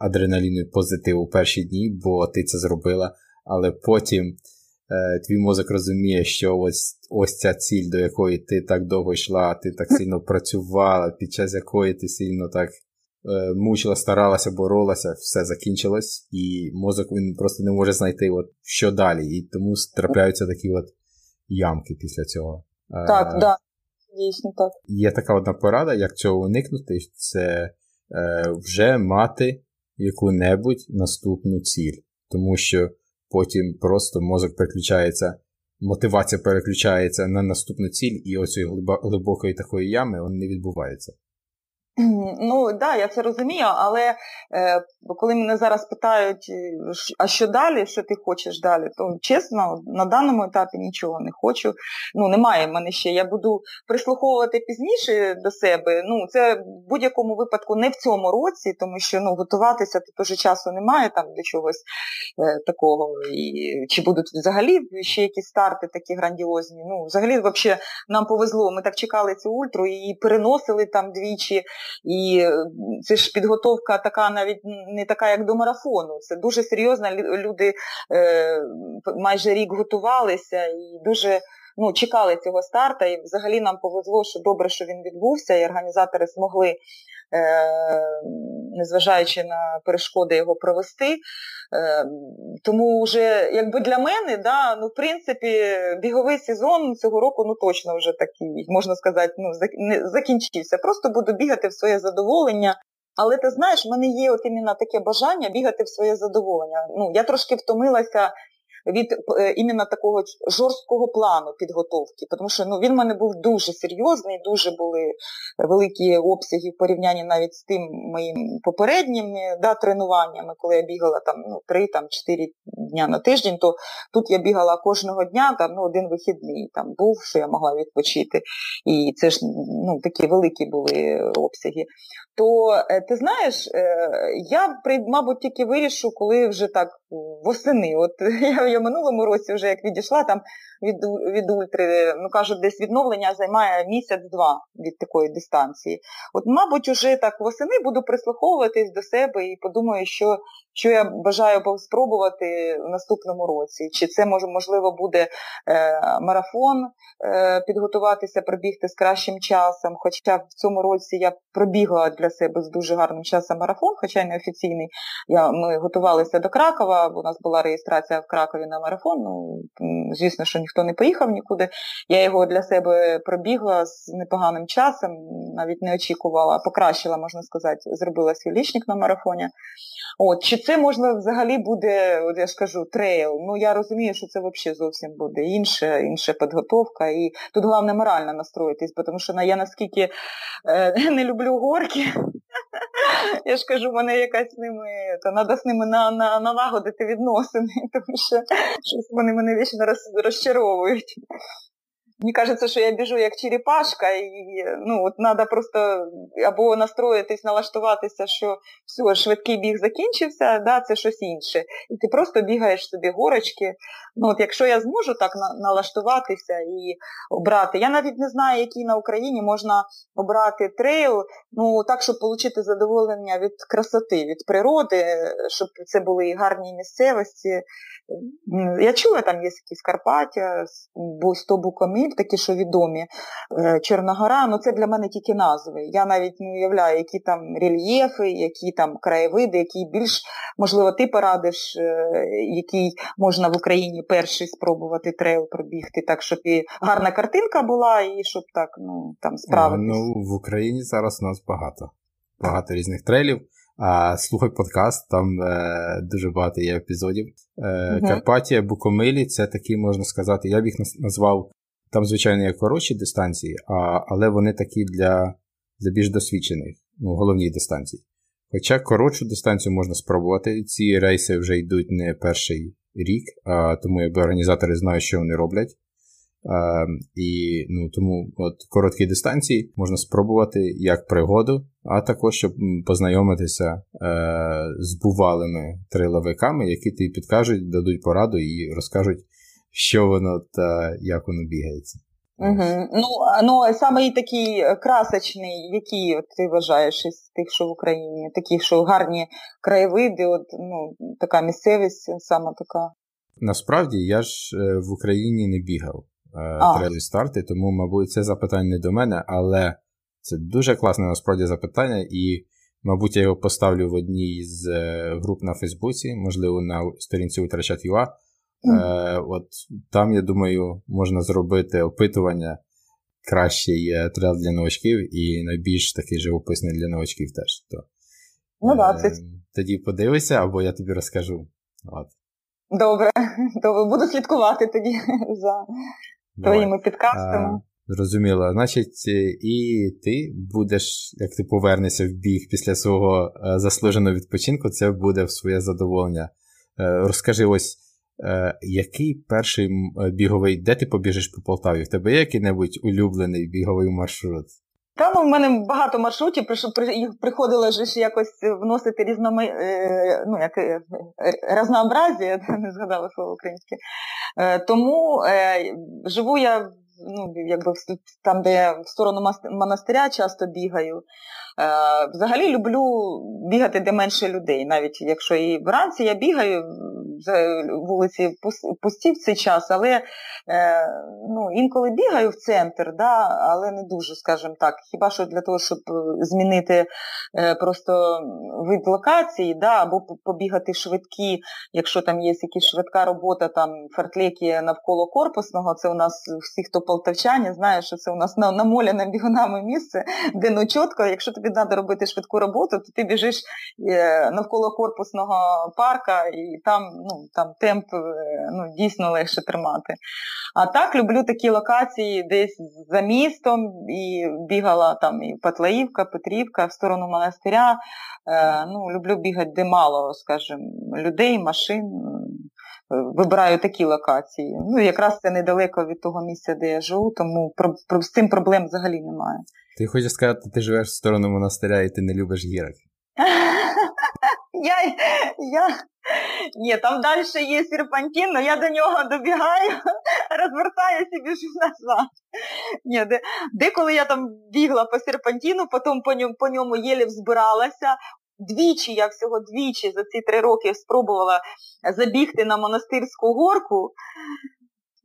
адреналіну і позитиву перші дні, бо ти це зробила, але потім. Е, твій мозок розуміє, що ось ось ця ціль, до якої ти так довго йшла, ти так сильно працювала, під час якої ти сильно так е, мучила, старалася, боролася, все закінчилось, і мозок він просто не може знайти, от, що далі. І тому трапляються такі от ямки після цього. Е, так, так, да. Дійсно так. Є така одна порада, як цього уникнути, це е, вже мати яку-небудь наступну ціль. Тому що потім просто мозок переключається мотивація переключається на наступну ціль, і оцієї глибокої такої ями не відбувається. Ну да, я це розумію, але е, коли мене зараз питають, е, а що далі, що ти хочеш далі, то чесно, на даному етапі нічого не хочу. Ну, немає в мене ще. Я буду прислуховувати пізніше до себе. Ну, це в будь-якому випадку не в цьому році, тому що ну, готуватися тут уже часу немає там до чогось е, такого. І, Чи будуть взагалі ще якісь старти такі грандіозні? Ну, взагалі, взагалі, нам повезло. Ми так чекали цю ультру і переносили там двічі. І це ж підготовка така навіть не така, як до марафону. Це дуже серйозно. Люди е, майже рік готувалися і дуже ну, чекали цього старта. І взагалі нам повезло, що добре, що він відбувся, і організатори змогли. Е, незважаючи на перешкоди його провести. Е, тому вже якби для мене, да, ну, в принципі, біговий сезон цього року ну, точно вже такий, можна сказати, ну, закінчився. Просто буду бігати в своє задоволення. Але ти знаєш, в мене є от іменно таке бажання бігати в своє задоволення. Ну, Я трошки втомилася від е, іменно такого жорсткого плану підготовки, тому що ну, він в мене був дуже серйозний, дуже були великі обсяги в порівнянні навіть з тим моїм попередніми да, тренуваннями, коли я бігала там ну, 3-4 дня на тиждень, то тут я бігала кожного дня, там ну, один вихідний там був, що я могла відпочити. І це ж ну, такі великі були обсяги. То е, ти знаєш, е, я мабуть тільки вирішу, коли вже так восени. От я я в минулому році, вже як відійшла там від від ультри, ну кажуть, десь відновлення займає місяць-два від такої дистанції. От, мабуть, уже так восени буду прислуховуватись до себе і подумаю, що що я бажаю спробувати в наступному році. Чи це може, можливо буде е, марафон е, підготуватися, пробігти з кращим часом. Хоча в цьому році я пробігла для себе з дуже гарним часом марафон, хоча й не офіційний. Я, Ми готувалися до Кракова, у нас була реєстрація в Кракові на марафон. Ну, Звісно, що ніхто не поїхав нікуди. Я його для себе пробігла з непоганим часом, навіть не очікувала, покращила, можна сказати, зробила свій лічник на марафоні. От, Чи це можна взагалі буде, от я ж кажу, трейл? Ну я розумію, що це взагалі зовсім буде інша, інша підготовка. І тут головне морально настроїтись, тому що я наскільки е, не люблю горки. Я ж кажу, мене якась з ними, то треба з ними на, на, налагодити відносини, тому що щось вони мене вічно роз, розчаровують. Мені кажеться, що я біжу як черепашка, і ну, от треба просто або настроїтись, налаштуватися, що все, швидкий біг закінчився, да, це щось інше. І ти просто бігаєш собі горочки. Ну, от Якщо я зможу так налаштуватися і обрати, я навіть не знаю, який на Україні можна обрати трейл, ну так, щоб отримати задоволення від красоти, від природи, щоб це були і гарні місцевості. Я чула, там є якісь Карпаття, 100 Букоміль, такі, що відомі, е, Чорногора, ну це для мене тільки назви. Я навіть не уявляю, які там рельєфи, які там краєвиди, які більш, можливо, ти порадиш, е, який можна в Україні перший спробувати трейл пробігти, так, щоб і гарна картинка була, і щоб так ну, там справитись. Ну, В Україні зараз у нас багато. Багато різних трейлів. А, Слухай подкаст, там е, дуже багато є епізодів. Е, uh Карпатія, Букомилі це такі, можна сказати, я б їх назвав. Там, звичайно, є коротші дистанції, а, але вони такі для для більш досвідчених, ну, головній дистанції. Хоча коротшу дистанцію можна спробувати. Ці рейси вже йдуть не перший рік, а тому якби організатори знають, що вони роблять. А, І ну, тому от короткі дистанції можна спробувати як пригоду, а також щоб познайомитися е, з бувалими триловиками, які тобі підкажуть, дадуть пораду і розкажуть, що воно та як воно бігається. Угу. Ну, ну саме такий красочний, який от, ти вважаєш із тих, що в Україні, такі, що гарні краєвиди, от, ну, така місцевість саме така. Насправді я ж е, в Україні не бігав трейлі старти, тому, мабуть, це запитання не до мене, але це дуже класне насправді запитання, і, мабуть, я його поставлю в одній з е, груп на Фейсбуці, можливо, на сторінці Утрачат.ua. Е, от Там, я думаю, можна зробити опитування кращий е, трейл для новачків і найбільш такий живописний для новачків теж. То, ну, да, це... Тоді подивися, або я тобі розкажу. От. Добре, добре, буду слідкувати тоді за Давай. твоїми підкастами. Зрозуміло. Значить, і ти будеш, як ти повернешся в біг після свого е, заслуженого відпочинку, це буде в своє задоволення. Е, розкажи ось, е, який перший біговий, де ти побіжиш по Полтаві? В тебе є який-небудь улюблений біговий маршрут? Та ну в мене багато маршрутів, їх приходило ж якось вносити різноми, ну, як разнообразі, не згадала слово українське. Тому живу я ну, якби там, де я в сторону монастиря часто бігаю. Е, взагалі люблю бігати де менше людей, навіть якщо і вранці я бігаю, вулиці пусті в цей час, але е, ну, інколи бігаю в центр, да, але не дуже, скажімо так. Хіба що для того, щоб змінити е, просто вид локації, да, або побігати швидкі, якщо там є якась швидка робота, там фартлеки навколо корпусного, це у нас всі, хто полтавчані, знає, що це у нас намоляне бігунами місце, де ну чітко, якщо тобі треба робити швидку роботу, то ти біжиш е, навколо корпусного парка і там ну, там темп е, ну, дійсно легше тримати. А так люблю такі локації десь за містом і бігала там і Патлаївка, Петрівка в сторону монастиря. Е, ну, Люблю бігати де мало, скажімо, людей, машин. Вибираю такі локації. Ну, якраз це недалеко від того місця, де я живу, тому з цим проблем взагалі немає. Ти хочеш сказати, ти живеш в сторону монастиря і ти не любиш гірок? Я, я... Ні, там далі є серпантин, але я до нього добігаю, розвертаюся і біжу назад. Ні, де, Деколи я там бігла по серпантину, потім по ньому, по ньому єлі взбиралася. Двічі, я всього двічі за ці три роки спробувала забігти на монастирську горку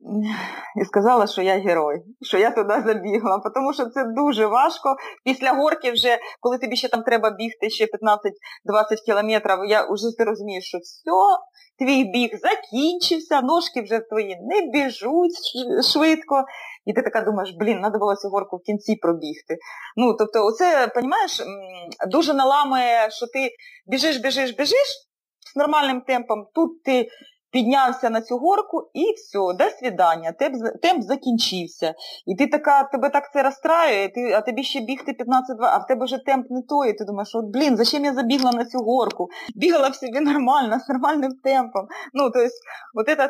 і сказала, що я герой, що я туди забігла, тому що це дуже важко. Після горки, вже, коли тобі ще там треба бігти ще 15-20 кілометрів, я вже ти розумієш, що все, твій біг закінчився, ножки вже твої не біжуть швидко. І ти така думаєш, блін, треба було цю горку в кінці пробігти. Ну, тобто, оце, розумієш, дуже наламує, що ти біжиш, біжиш, біжиш з нормальним темпом, тут ти піднявся на цю горку і все, до свідання, темп, темп закінчився. І ти така, тебе так це розстраює, ти, а тобі ще бігти 15-2, а в тебе вже темп не той, і ти думаєш, от блін, зачем я забігла на цю горку? Бігала в собі нормально, з нормальним темпом. Ну, тобто, от этот,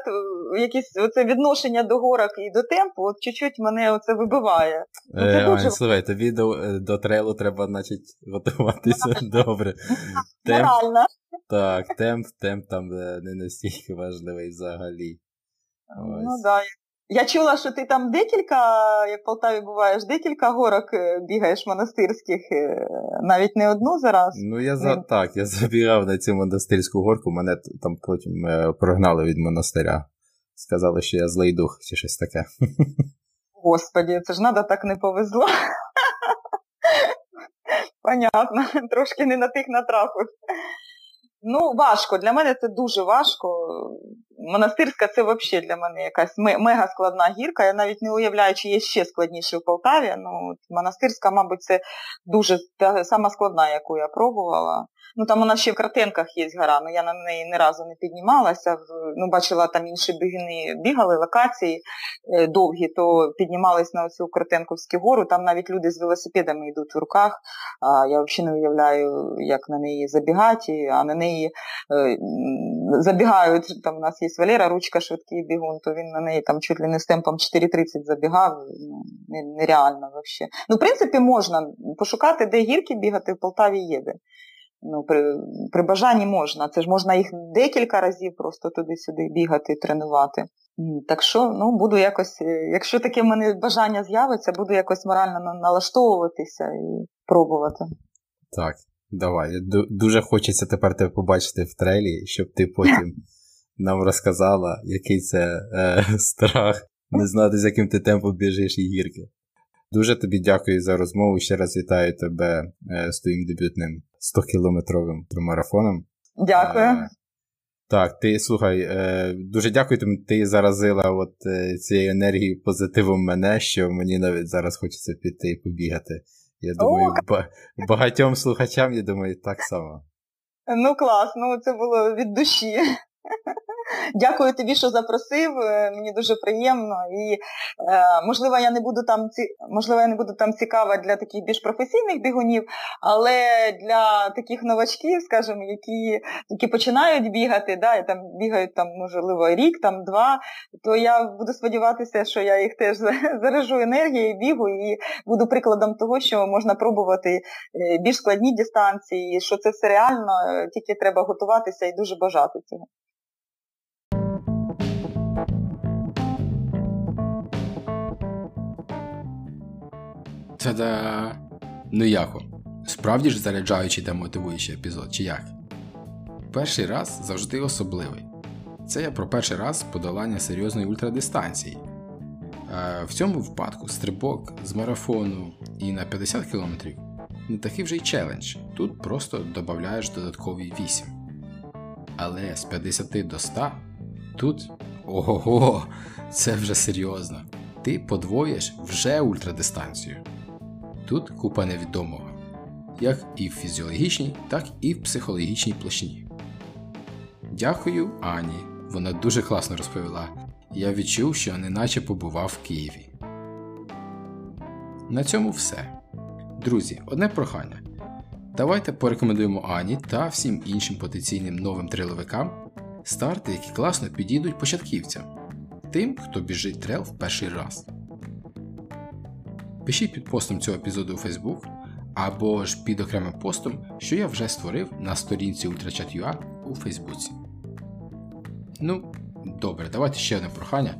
якесь оце відношення до горок і до темпу, от чуть-чуть мене оце вибиває. Ну, це е, дуже... Слухай, тобі до, до трейлу треба, значить, готуватися добре. Морально. Так, темп, темп там е, не настільки важливий взагалі. Ось. Ну да. Я чула, що ти там декілька, як в Полтаві буваєш, декілька горок е, бігаєш монастирських, е, навіть не одну зараз. Ну, я за так, я забігав на цю монастирську горку, мене там потім прогнали від монастиря. Сказали, що я злий дух чи щось таке. Господі, це ж треба так не повезло. Понятно, трошки не на тих натрапив. Ну, важко. Для мене це дуже важко. Монастирська це взагалі для мене якась мега складна гірка. Я навіть не уявляю, чи є ще складніше в Полтаві. Ну, Монастирська, мабуть, це дуже та, сама складна, яку я пробувала. Ну там нас ще в картинках є гора, але я на неї ні разу не піднімалася. Ну, Бачила, там інші бігуни бігали, локації е, довгі, то піднімались на цю Картенковську гору, там навіть люди з велосипедами йдуть в руках. А Я взагалі не уявляю, як на неї забігати, а на неї е, забігають. Там у нас є Валера, ручка швидкий бігун, то він на неї там чуть ли не з темпом 4.30 забігав. Ну, Нереально взагалі. Ну, в принципі, можна пошукати, де гірки бігати, в Полтаві є де. Ну, При при бажанні можна. Це ж можна їх декілька разів просто туди-сюди бігати, тренувати. Так що ну, буду якось, е, якщо таке в мене бажання з'явиться, буду якось морально налаштовуватися і пробувати. Так, давай. Дуже хочеться тепер тебе побачити в трейлі, щоб ти потім нам розказала, який це е, страх не знати, з яким ти темпом біжиш і гірки. Дуже тобі дякую за розмову. Ще раз вітаю тебе е, з твоїм дебютним 100-кілометровим марафоном. Дякую. Е, так, ти слухай, е, дуже дякую, тому ти заразила от е, цією енергією позитивом мене, що мені навіть зараз хочеться піти і побігати. Я думаю, ба- багатьом слухачам, я думаю, так само. Ну клас, ну це було від душі. Дякую тобі, що запросив. Е, мені дуже приємно. І е, можливо, я не буду там можливо, я не буду там цікава для таких більш професійних бігунів, але для таких новачків, скажімо, які які починають бігати, да, і там бігають там, можливо, рік, там два, то я буду сподіватися, що я їх теж заражу енергією, бігу і буду прикладом того, що можна пробувати е, більш складні дистанції, що це все реально, тільки треба готуватися і дуже бажати цього. Та-да! Ну як вам? Справді ж заряджаючий та мотивуючий епізод, чи як? Перший раз завжди особливий. Це я про перший раз подолання серйозної ультрадистанції. Е, в цьому випадку стрибок з марафону і на 50 км не такий вже й челендж. Тут просто додаєш додаткові 8. Але з 50 до 100 тут ого, це вже серйозно. Ти подвоїш вже ультрадистанцію. Тут купа невідомого, як і в фізіологічній, так і в психологічній площині. Дякую Ані, вона дуже класно розповіла. Я відчув, що неначе побував в Києві. На цьому все. Друзі, одне прохання. Давайте порекомендуємо Ані та всім іншим потенційним новим триловикам старти, які класно підійдуть початківцям, тим, хто біжить трел в перший раз. Пишіть під постом цього епізоду у Facebook або ж під окремим постом, що я вже створив на сторінці UltraChat.ua у Фейсбуці. Ну, добре, давайте ще одне прохання.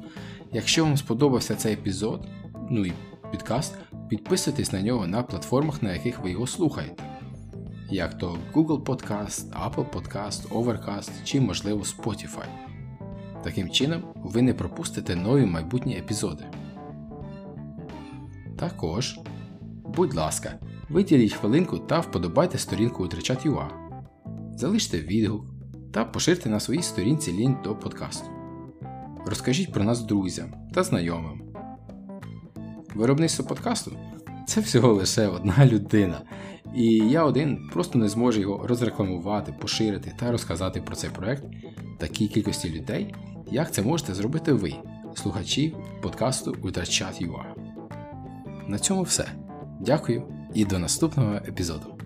Якщо вам сподобався цей епізод, ну і підкаст, підписуйтесь на нього на платформах, на яких ви його слухаєте. Як то Google Podcast, Apple Podcast, Overcast чи, можливо, Spotify. Таким чином, ви не пропустите нові майбутні епізоди. Також, будь ласка, виділіть хвилинку та вподобайте сторінку UA. Залиште відгук та поширте на своїй сторінці лінк до подкасту. Розкажіть про нас друзям та знайомим. Виробництво подкасту це всього лише одна людина і я один просто не зможу його розрекламувати, поширити та розказати про цей проект такій кількості людей, як це можете зробити ви, слухачі подкасту UdaChat.ua. На цьому все. Дякую і до наступного епізоду.